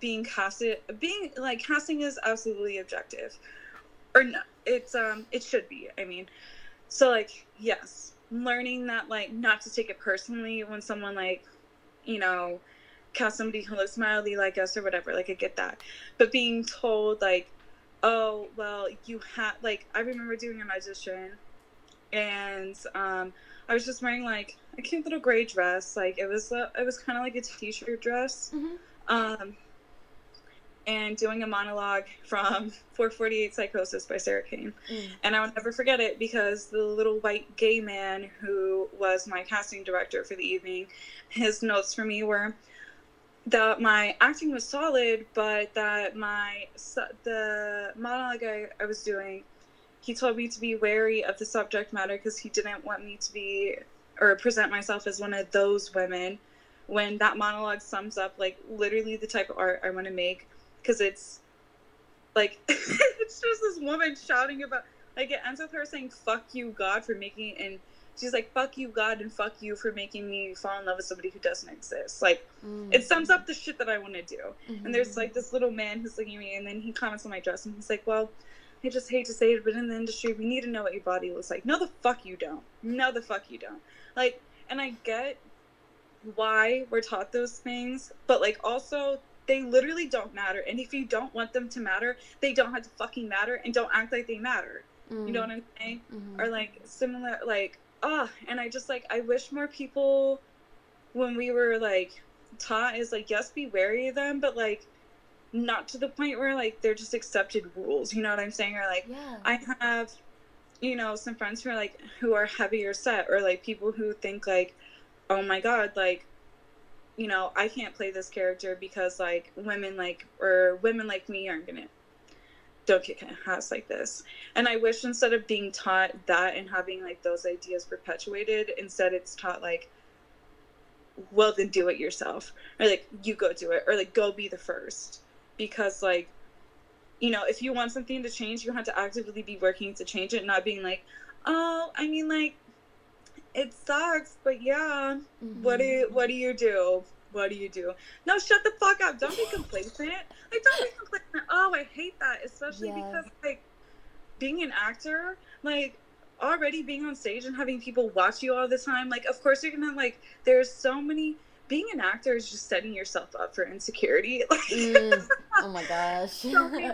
being casted being like casting is absolutely objective. Or no, it's um it should be. I mean, so like yes, learning that like not to take it personally when someone like, you know, cast somebody who looks mildly like us or whatever, like I get that. But being told like, oh well, you have like I remember doing an audition, and um, I was just wearing like a cute little gray dress, like it was a, it was kind of like a t-shirt dress, Mhm. um, and doing a monologue from 448 Psychosis by Sarah Kane. Mm. And I will never forget it because the little white gay man who was my casting director for the evening, his notes for me were that my acting was solid, but that my the monologue I, I was doing, he told me to be wary of the subject matter because he didn't want me to be or present myself as one of those women. When that monologue sums up like literally the type of art I want to make because it's like it's just this woman shouting about like it ends with her saying fuck you god for making it and she's like fuck you god and fuck you for making me fall in love with somebody who doesn't exist like Mm. it sums up the shit that i want to do and there's Mhm. like this little man who's looking at me and then he comments on my dress and he's like well i just hate to say it but in the industry we need to know what your body looks like no the fuck you don't no the fuck you don't like and i get why we're taught those things but like also they literally don't matter and if you don't want them to matter they don't have to fucking matter and don't act like they matter you know Mm. what i'm saying Mhm. or like similar like ah and i just like i wish more people when we were like taught is like yes be wary of them but like not to the point where like they're just accepted rules you know what i'm saying or like yeah. i have you know some friends who are like who are heavier set or like people who think like oh my god like you know i can't play this character because like women like or women like me aren't gonna don't kick ass like this. And i wish instead of being taught that and having like those ideas perpetuated instead it's taught like well then do it yourself. Or like you go do it. Or like go be the first. Because like you know if you want something to change you have to actively be working to change it not being like oh i mean like it sucks but yeah what mm-hmm. do you what do you do what do you do no shut the fuck up don't be complacent like don't be complacent oh i hate that especially Yeah. because like being an actor like already being on stage and having people watch you all the time like of course you're gonna like there's so many being an actor is just setting yourself up for insecurity like Mm. Oh my gosh. so many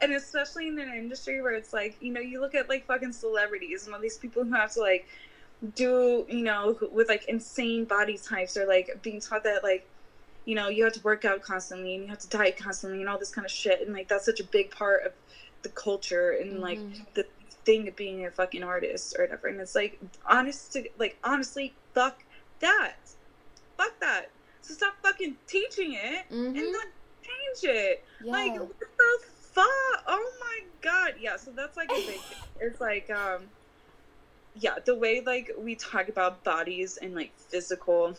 and especially in an industry where it's like you know you look at like fucking celebrities and all these people who have to like do you know with like insane body types or like being taught that like you know you have to work out constantly and you have to diet constantly and all this kind of shit. And like that's such a big part of the culture and like Mhm. the thing of being a fucking artist or whatever. And it's like honest to like honestly fuck that. Fuck that. So stop fucking teaching it and Mhm. then change it. Like what the fuck? Oh my god. Yeah. So that's like a big thing. it's like um yeah the way like we talk about bodies and like physical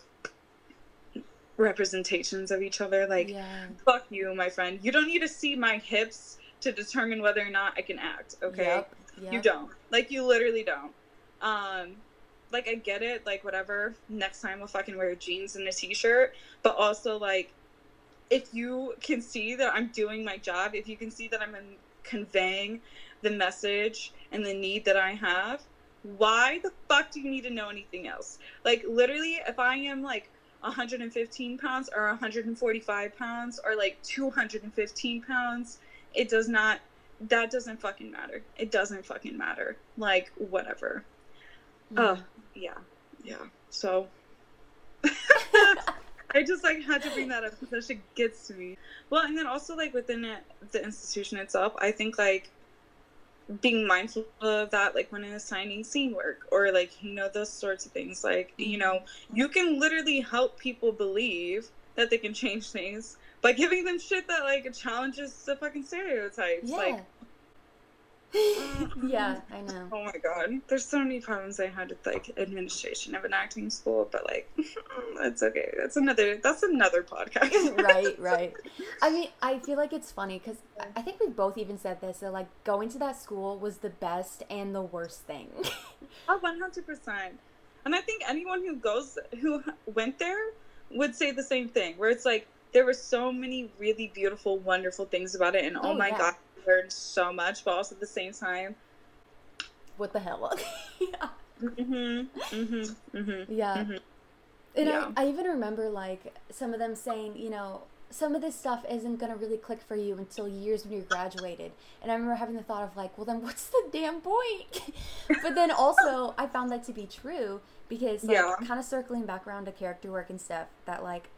representations of each other like yeah. fuck you my friend you don't need to see my hips to determine whether or not i can act okay Yep. you don't like you literally don't um like I get it, like whatever. Next time I'll fucking wear jeans and a t-shirt, but also like if you can see that I'm doing my job, if you can see that I'm conveying the message and the need that I have, why the fuck do you need to know anything else? Like literally, if I am like 115 pounds or 145 pounds or like 215 pounds, it does not. That doesn't fucking matter. It doesn't fucking matter. Like whatever. Oh, yeah, yeah. So I just like had to bring that up because that shit gets to me. Well, and then also like within it, the institution itself, I think like being mindful of that, like when assigning scene work or like you know those sorts of things. Like you know, you can literally help people believe that they can change things by giving them shit that like challenges the fucking stereotypes. Yeah. Like yeah, I know. Oh my god, there's so many problems I had with like administration of an acting school, but like that's okay. That's another that's another podcast. right, right. I mean, I feel like it's funny because I think we both even said this that like going to that school was the best and the worst thing. Oh, one hundred percent. And I think anyone who goes who went there would say the same thing. Where it's like there were so many really beautiful, wonderful things about it, and oh, Oh, my yeah. god, learned so much. But also at the same time, what the hell? yeah. mm-hmm, mm-hmm, mm-hmm. Yeah. Mhm. And Yeah. I, I even remember like some of them saying, you know, some of this stuff isn't gonna really click for you until years when you're graduated. And I remember having the thought of like, well then what's the damn point? but then also I found that to be true because like Yeah. kind of circling back around to character work and stuff that like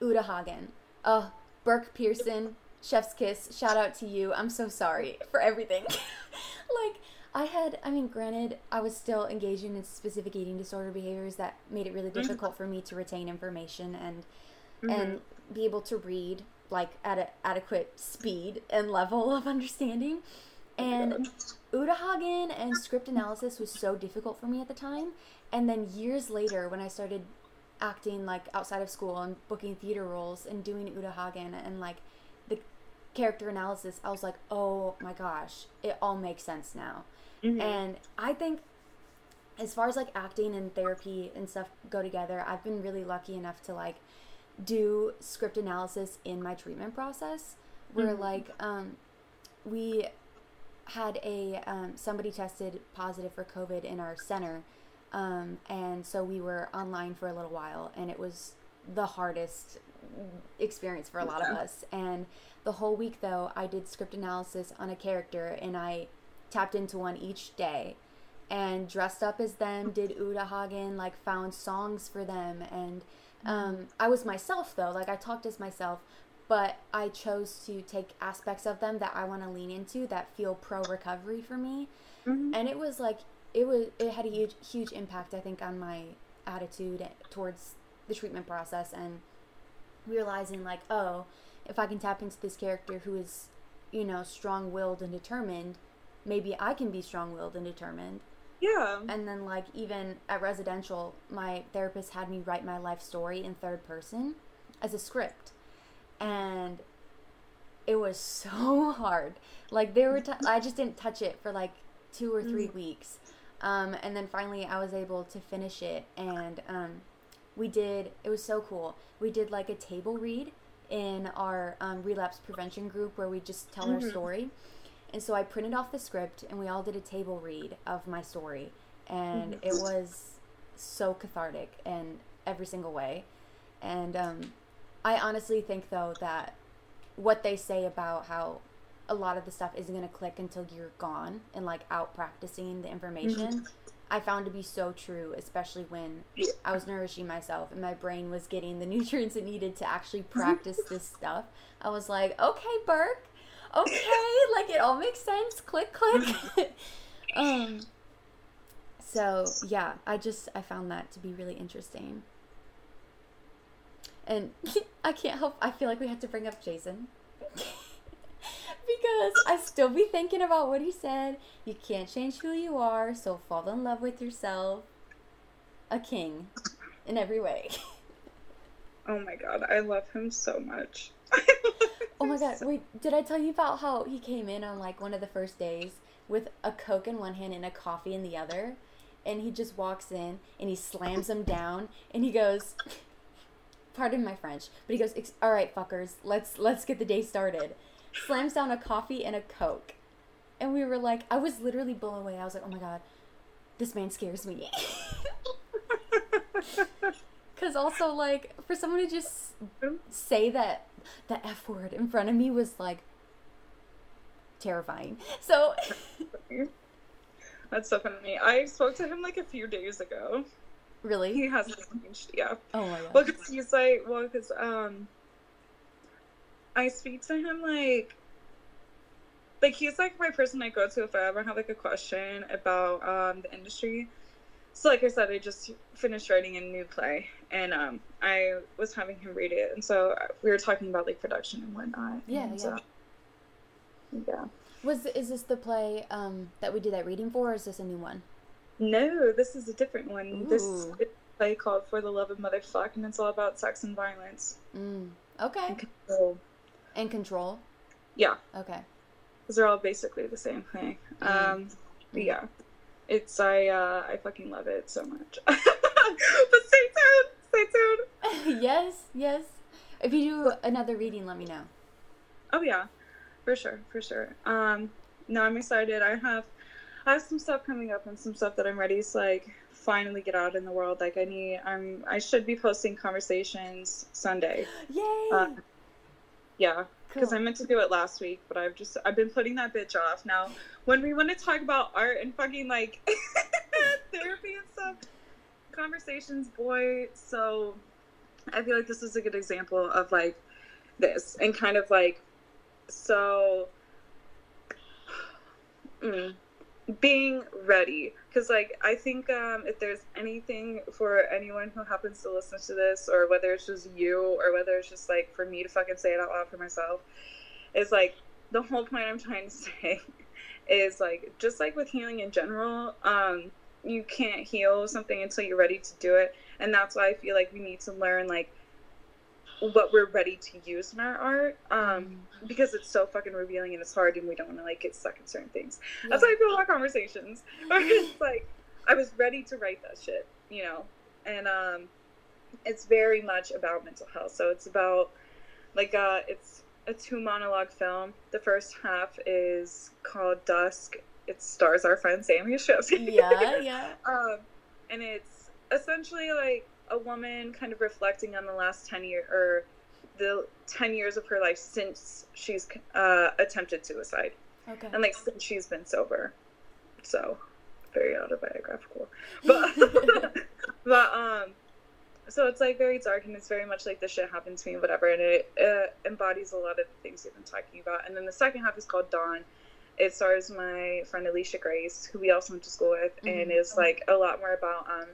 Uta Hagen, uh, Burke Pearson, Chef's Kiss, shout out to you. I'm so sorry for everything. like I had, I mean, granted, I was still engaging in specific eating disorder behaviors that made it really mm-hmm. difficult for me to retain information and and mm-hmm. be able to read like at an adequate speed and level of understanding. Oh and Uta Hagen and script analysis was so difficult for me at the time. And then years later, when I started acting like outside of school and booking theater roles and doing Uta Hagen and like character analysis, I was like, oh my gosh, it all makes sense now. Mhm. And I think as far as like acting and therapy and stuff go together, I've been really lucky enough to like do script analysis in my treatment process where Mhm. like um we had a um, somebody tested positive for covid in our center um, and so we were online for a little while and it was the hardest experience for a lot of us. And the whole week though i did script analysis on a character and i tapped into one each day and dressed up as them did uta hagen like found songs for them. And um, i was myself though. Like i talked as myself but i chose to take aspects of them that i want to lean into that feel pro recovery for me. Mhm. and it was like it was it had a huge huge impact i think on my attitude towards the treatment process and realizing like oh if i can tap into this character who is you know strong-willed and determined maybe i can be strong-willed and determined. Yeah. and then like even at residential my therapist had me write my life story in third person as a script. And it was so hard. Like there were t- i I just didn't touch it for like two or three weeks. Um, and then finally i was able to finish it and um, we did it was so cool we did like a table read in our um, relapse prevention group where we just tell our Mhm. story and so I printed off the script and we all did a table read of my story. And it was so cathartic in every single way. And um, I honestly think, though, that what they say about how a lot of the stuff isn't going to click until you're gone and like out practicing the information, I found to be so true, especially when. I was nourishing myself and my brain was getting the nutrients it needed to actually practice this stuff. I was like, okay, Burke, okay, like it all makes sense. Click, click. um. So yeah, I just I found that to be really interesting. And I can't help. I feel like we have to bring up Jason. Because I still be thinking about what he said. You can't change who you are, so fall in love with yourself. A king in every way. Oh my god, I love him so much. Oh my god, wait, did I tell you about how he came in on like one of the first days with a Coke in one hand and a coffee in the other? and he just walks in and he slams them down and he goes pardon my french but he goes all right fuckers let's let's get the day started slams down a coffee and a coke. And we were like i was literally blown away. I was like oh my god this man scares me. Because also like for someone to just say that the f word in front of me was like terrifying. So That's so funny. I spoke to him like a few days ago. really? He hasn't changed, yeah. oh my god. Well, because he's like, well, because um, I speak to him like, like he's like my person I go to if I ever have like a question about um the industry. So, like I said, I just finished writing a new play, and um, I was having him read it, and so uh, we were talking about like production and whatnot. Yeah, and, yeah. uh, yeah. Was is this the play um, that we did that reading for, or is this a new one? No, this is a different one. This is a play called For the Love of Motherfuck, and it's all about sex and violence. Mm. Okay. And control. And control. Yeah, Okay. because they're all basically the same thing. Mm. Um, yeah, it's I uh, I fucking love it so much. but stay tuned, stay tuned. yes, yes. If you do another reading, let me know. Oh yeah, for sure, for sure. Um, no, I'm excited. I have I have some stuff coming up and some stuff that I'm ready to like finally get out in the world. Like I need, I'm I should be posting conversations Sunday. Yay! Uh, yeah, because Cool. I meant to do it last week, but I've just I've been putting that bitch off. Now, when we want to talk about art and fucking like therapy and stuff, conversations, boy. So I feel like this is a good example of like this and kind of like so mm, being ready. Because like i think um, if there's anything for anyone who happens to listen to this or whether it's just you or whether it's just like for me to fucking say it out loud for myself is like the whole point i'm trying to say is like just like with healing in general um you can't heal something until you're ready to do it. And that's why i feel like we need to learn like what we're ready to use in our art um because it's so fucking revealing and it's hard and we don't want to like get stuck in certain things that's how I feel about conversations. It's like I was ready to write that shit, you know. And um it's very much about mental health. So it's about like uh it's a two monologue film. The first half is called Dusk. It stars our friend Sammy Yashowski. yeah, yeah. um and it's essentially like a woman kind of reflecting on the last 10 year or the 10 years of her life since she's uh, attempted suicide. Okay. and like since she's been sober. So very autobiographical. But but um so it's like very dark and it's very much like this shit happened to me whatever. And it uh, embodies a lot of the things we've been talking about. And then the second half is called dawn. It stars my friend alicia grace who we also went to school with. And Mhm. is like a lot more about um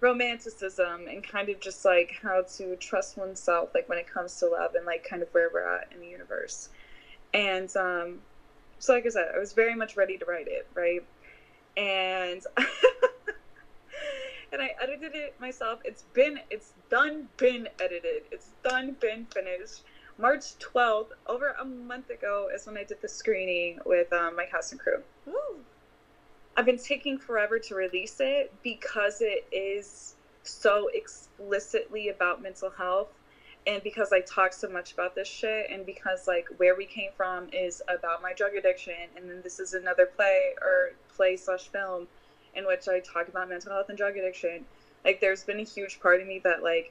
romanticism and kind of just like how to trust oneself like when it comes to love and like kind of where we're at in the universe. And um so like i said i was very much ready to write it right? And and i edited it myself. It's been it's done been edited. It's done been finished. March 12th over a month ago is when i did the screening with um, my cast and crew. Woo. I've been taking forever to release it because it is so explicitly about mental health and because I talk so much about this shit and because like where we came from is about my drug addiction and then this is another play or play slash film in which I talk about mental health and drug addiction. Like there's been a huge part of me that like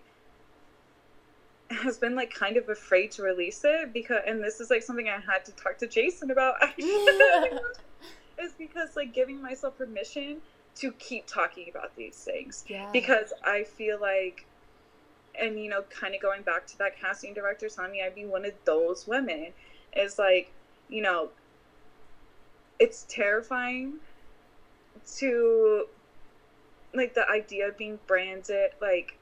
has been like kind of afraid to release it because and this is like something I had to talk to Jason about actually is because like giving myself permission to keep talking about these things Yeah. because I feel like and you know kind of going back to that casting director telling me I'd be one of those women is like you know it's terrifying to like the idea of being branded like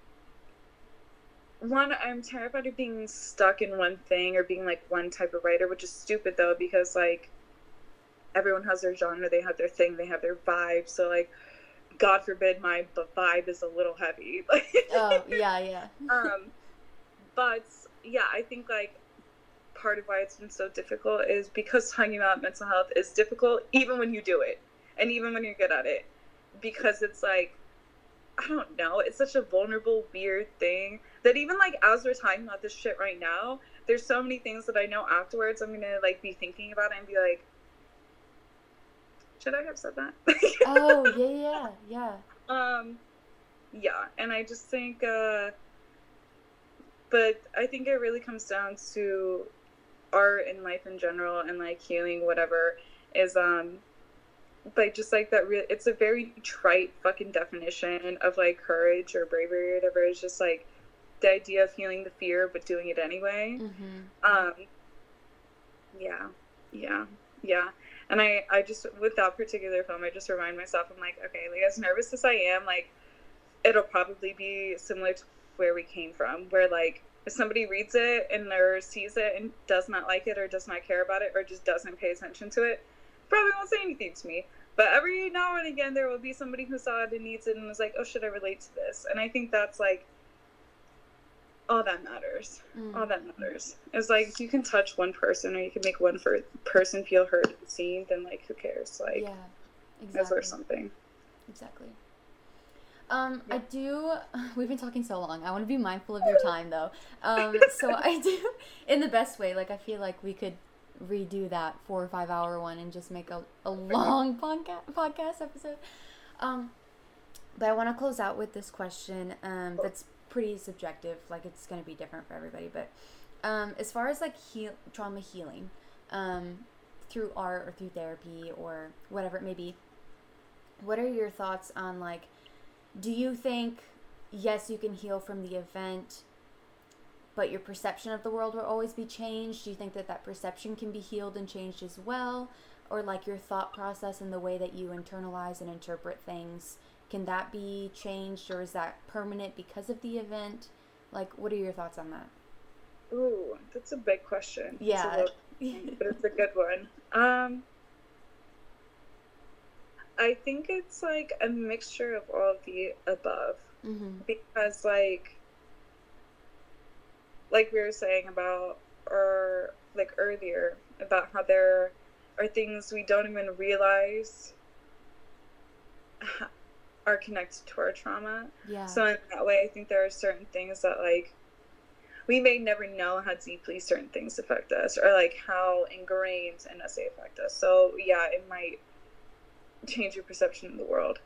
one i'm terrified of being stuck in one thing or being like one type of writer which is stupid though because like everyone has their genre they have their thing they have their vibe so like god forbid my b- vibe is a little heavy oh yeah, yeah. um but yeah i think like part of why it's been so difficult is because talking about mental health is difficult even when you do it and even when you're good at it because it's like I don't know, it's such a vulnerable, weird thing that even like as we're talking about this shit right now, there's so many things that I know afterwards I'm gonna like be thinking about it and be like, should I have said that? oh yeah, yeah, yeah. Um, yeah, and I just think, uh, but I think it really comes down to art and life in general and like healing, whatever, is um like just like that real it's a very trite fucking definition of like courage or bravery or whatever it's just like the idea of healing the fear but doing it anyway mm-hmm. um yeah yeah yeah and i i just with that particular film i just remind myself i'm like okay like as nervous as i am like it'll probably be similar to where we came from where like if somebody reads it and or sees it and does not like it or does not care about it or just doesn't pay attention to it probably won't say anything to me. But every now and again there will be somebody who saw it and needs it and was like oh should i relate to this? And i think that's like all that matters mm. all that matters is like you can touch one person or you can make one for, person feel heard and seen then like who cares like yeah exactly. is there something exactly um, yeah. I do. We've been talking so long. I want to be mindful of your time, though. Um, so I do, in the best way. Like I feel like we could redo that four or five hour one and just make a, a long podcast podcast episode. Um, but I want to close out with this question. Um, that's pretty subjective. Like it's gonna be different for everybody. But um, as far as like heal trauma healing, um, through art or through therapy or whatever it may be, what are your thoughts on like do you think yes you can heal from the event but your perception of the world will always be changed do you think that that perception can be healed and changed as well or like your thought process and the way that you internalize and interpret things can that be changed or is that permanent because of the event? Like what are your thoughts on that? Ooh that's a big question. Yeah. but it's a good one. Um I think it's like a mixture of all of the above. Mm-hmm. Because like like we were saying about or like earlier about how there are things we don't even realize are connected to our trauma. Yeah. So in that way I think there are certain things that like we may never know how deeply certain things affect us or like how ingrained in us they affect us. So yeah, it might change your perception of the world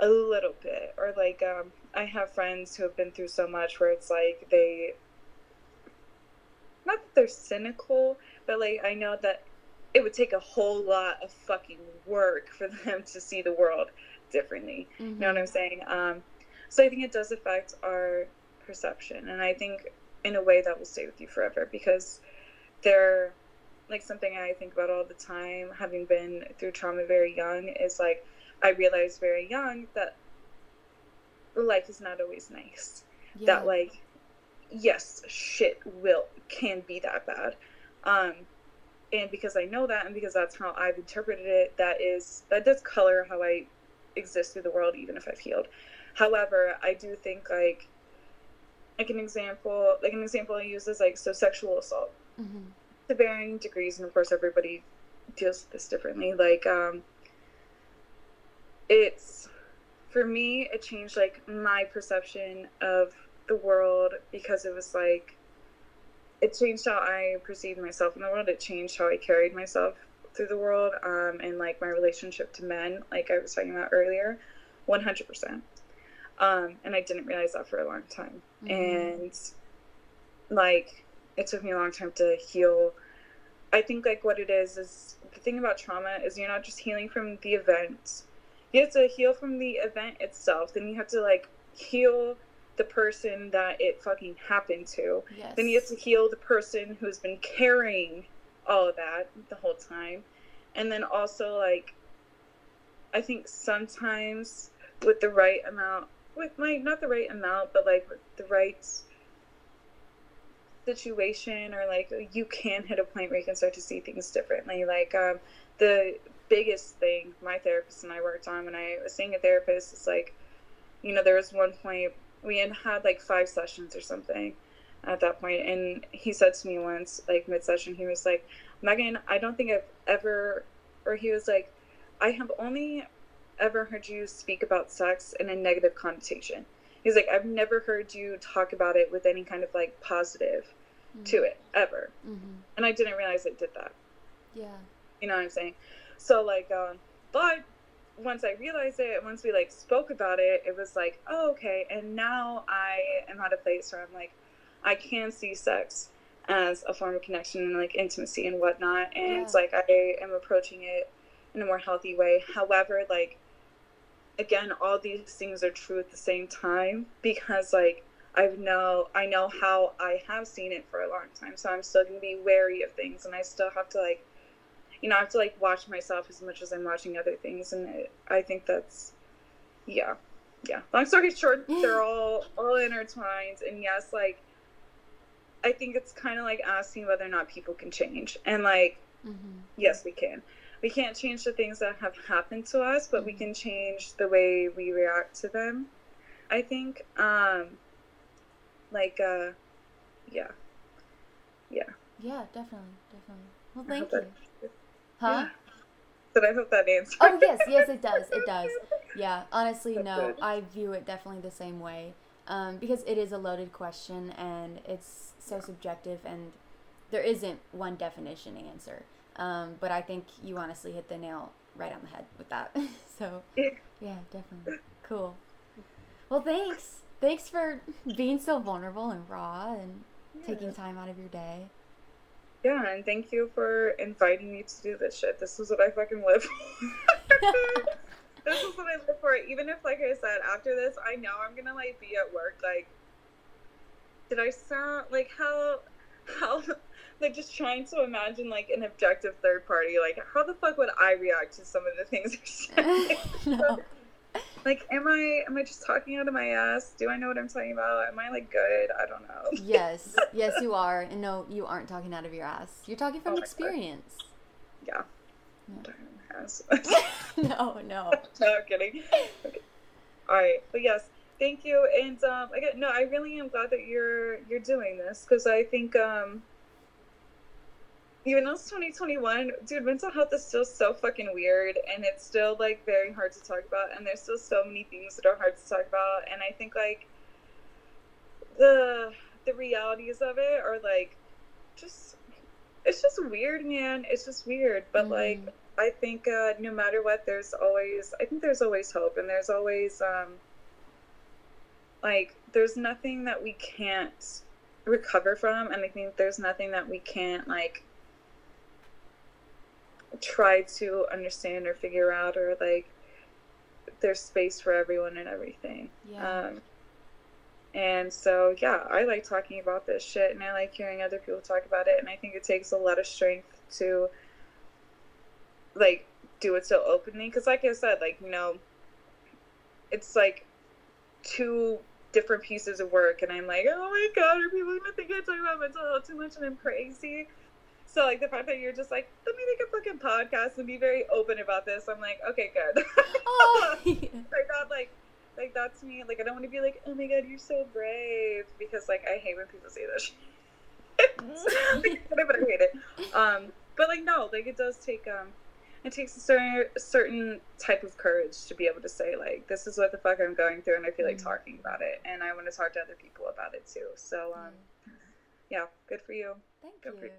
a little bit or like um, i have friends who have been through so much where it's like they not that they're cynical but like i know that it would take a whole lot of fucking work for them to see the world differently mm-hmm. you know what i'm saying um, so i think it does affect our perception and i think in a way that will stay with you forever because there like something I think about all the time, having been through trauma very young, is like I realized very young that life is not always nice. Yeah. That like yes, shit will can be that bad. Um and because I know that and because that's how I've interpreted it, that is that does color how I exist through the world even if I've healed. However, I do think like like an example like an example I use is like so sexual assault. Mm-hmm to varying degrees, and of course, everybody deals with this differently. Like, um, it's for me, it changed like my perception of the world because it was like it changed how I perceived myself in the world. It changed how I carried myself through the world, um, and like my relationship to men, like I was talking about earlier, one hundred percent. Um, and I didn't realize that for a long time, mm-hmm. and like it took me a long time to heal. I think like what it is is the thing about trauma is you're not just healing from the event. You have to heal from the event itself. Then you have to like heal the person that it fucking happened to. Yes. Then you have to heal the person who's been carrying all of that the whole time. And then also like I think sometimes with the right amount with my, not the right amount, but like the right situation or like you can hit a point where you can start to see things differently like um, the biggest thing my therapist and i worked on when i was seeing a therapist is like you know there was one point we had had like five sessions or something at that point and he said to me once like mid-session he was like megan i don't think i've ever or he was like i have only ever heard you speak about sex in a negative connotation. He's like, I've never heard you talk about it with any kind of like positive Mm-hmm. to it ever. Mm-hmm. And I didn't realize it did that. Yeah. You know what I'm saying? So like, um, but once I realized it, once we like spoke about it, it was like, oh, okay. And now I am at a place where I'm like, I can see sex as a form of connection and like intimacy and whatnot. And Yeah. it's like I am approaching it in a more healthy way. However, like, again, all these things are true at the same time because like I know I know how I have seen it for a long time. So I'm still gonna be wary of things and I still have to like you know, I have to like watch myself as much as I'm watching other things, and it, I think that's, yeah, yeah. Long story short, they're all all intertwined, and yes, like, I think it's kind of like asking whether or not people can change, and like, Mm-hmm. yes, we can. We can't change the things that have happened to us, but we can change the way we react to them. I think, um, like, uh, yeah, yeah. Yeah, definitely, definitely. Well, thank you. that- Huh? yeah. But I hope that answers. Oh yes, yes, it does. It does. Yeah, honestly, no. I view it definitely the same way. Um, because it is a loaded question and it's so subjective and there isn't one definition answer. Um, but I think you honestly hit the nail right on the head with that. so Yeah. yeah, definitely. Cool. Well, thanks. Thanks for being so vulnerable and raw and taking time out of your day. Yeah, and thank you for inviting me to do this shit. This is what I fucking live for. this is what I live for. Even if, like I said, after this, I know I'm gonna like be at work. Like, did I sound like how, how, like just trying to imagine like an objective third party. Like, how the fuck would I react to some of the things they're saying? no. like, am I am I just talking out of my ass? Do I know what I'm talking about? Am I like good? I don't know. Yes, yes, you are. And no, you aren't talking out of your ass. You're talking from Oh my God. experience. Yeah. Yeah. I'm talking out of my ass. no, no. no, I'm kidding. Okay. All right, but yes, thank you. And um, again, no, I really am glad that you're you're doing this because I think um, even though it's 2021, dude, mental health is still so fucking weird, and it's still like very hard to talk about, and there's still so many things that are hard to talk about, and I think like the the realities of it are like just it's just weird, man. It's just weird, but like Mhm. I think uh, no matter what, there's always I think there's always hope, and there's always um, like there's nothing that we can't recover from, and I think there's nothing that we can't like try to understand or figure out, or like there's space for everyone and everything. Yeah. Um, and so, yeah, I like talking about this shit and I like hearing other people talk about it. And I think it takes a lot of strength to, like, do it so openly. Because, like I said, like, you know, it's like two different pieces of work. And I'm like, oh my God, are people to think I talk about mental health too much and I'm crazy? So, like, the fact that you're just like, let me make a fucking podcast and be very open about this, I'm like, okay, good. Oh, like that like like that's me like i don't want to be like oh my god you're so brave because like i hate when people say this shit. but i hate it um but like no like it does take um it takes a certain certain type of courage to be able to say like this is what the fuck i'm going through and i feel like Mhm. talking about it and i want to talk to other people about it too so um yeah good for you Thank Go for you.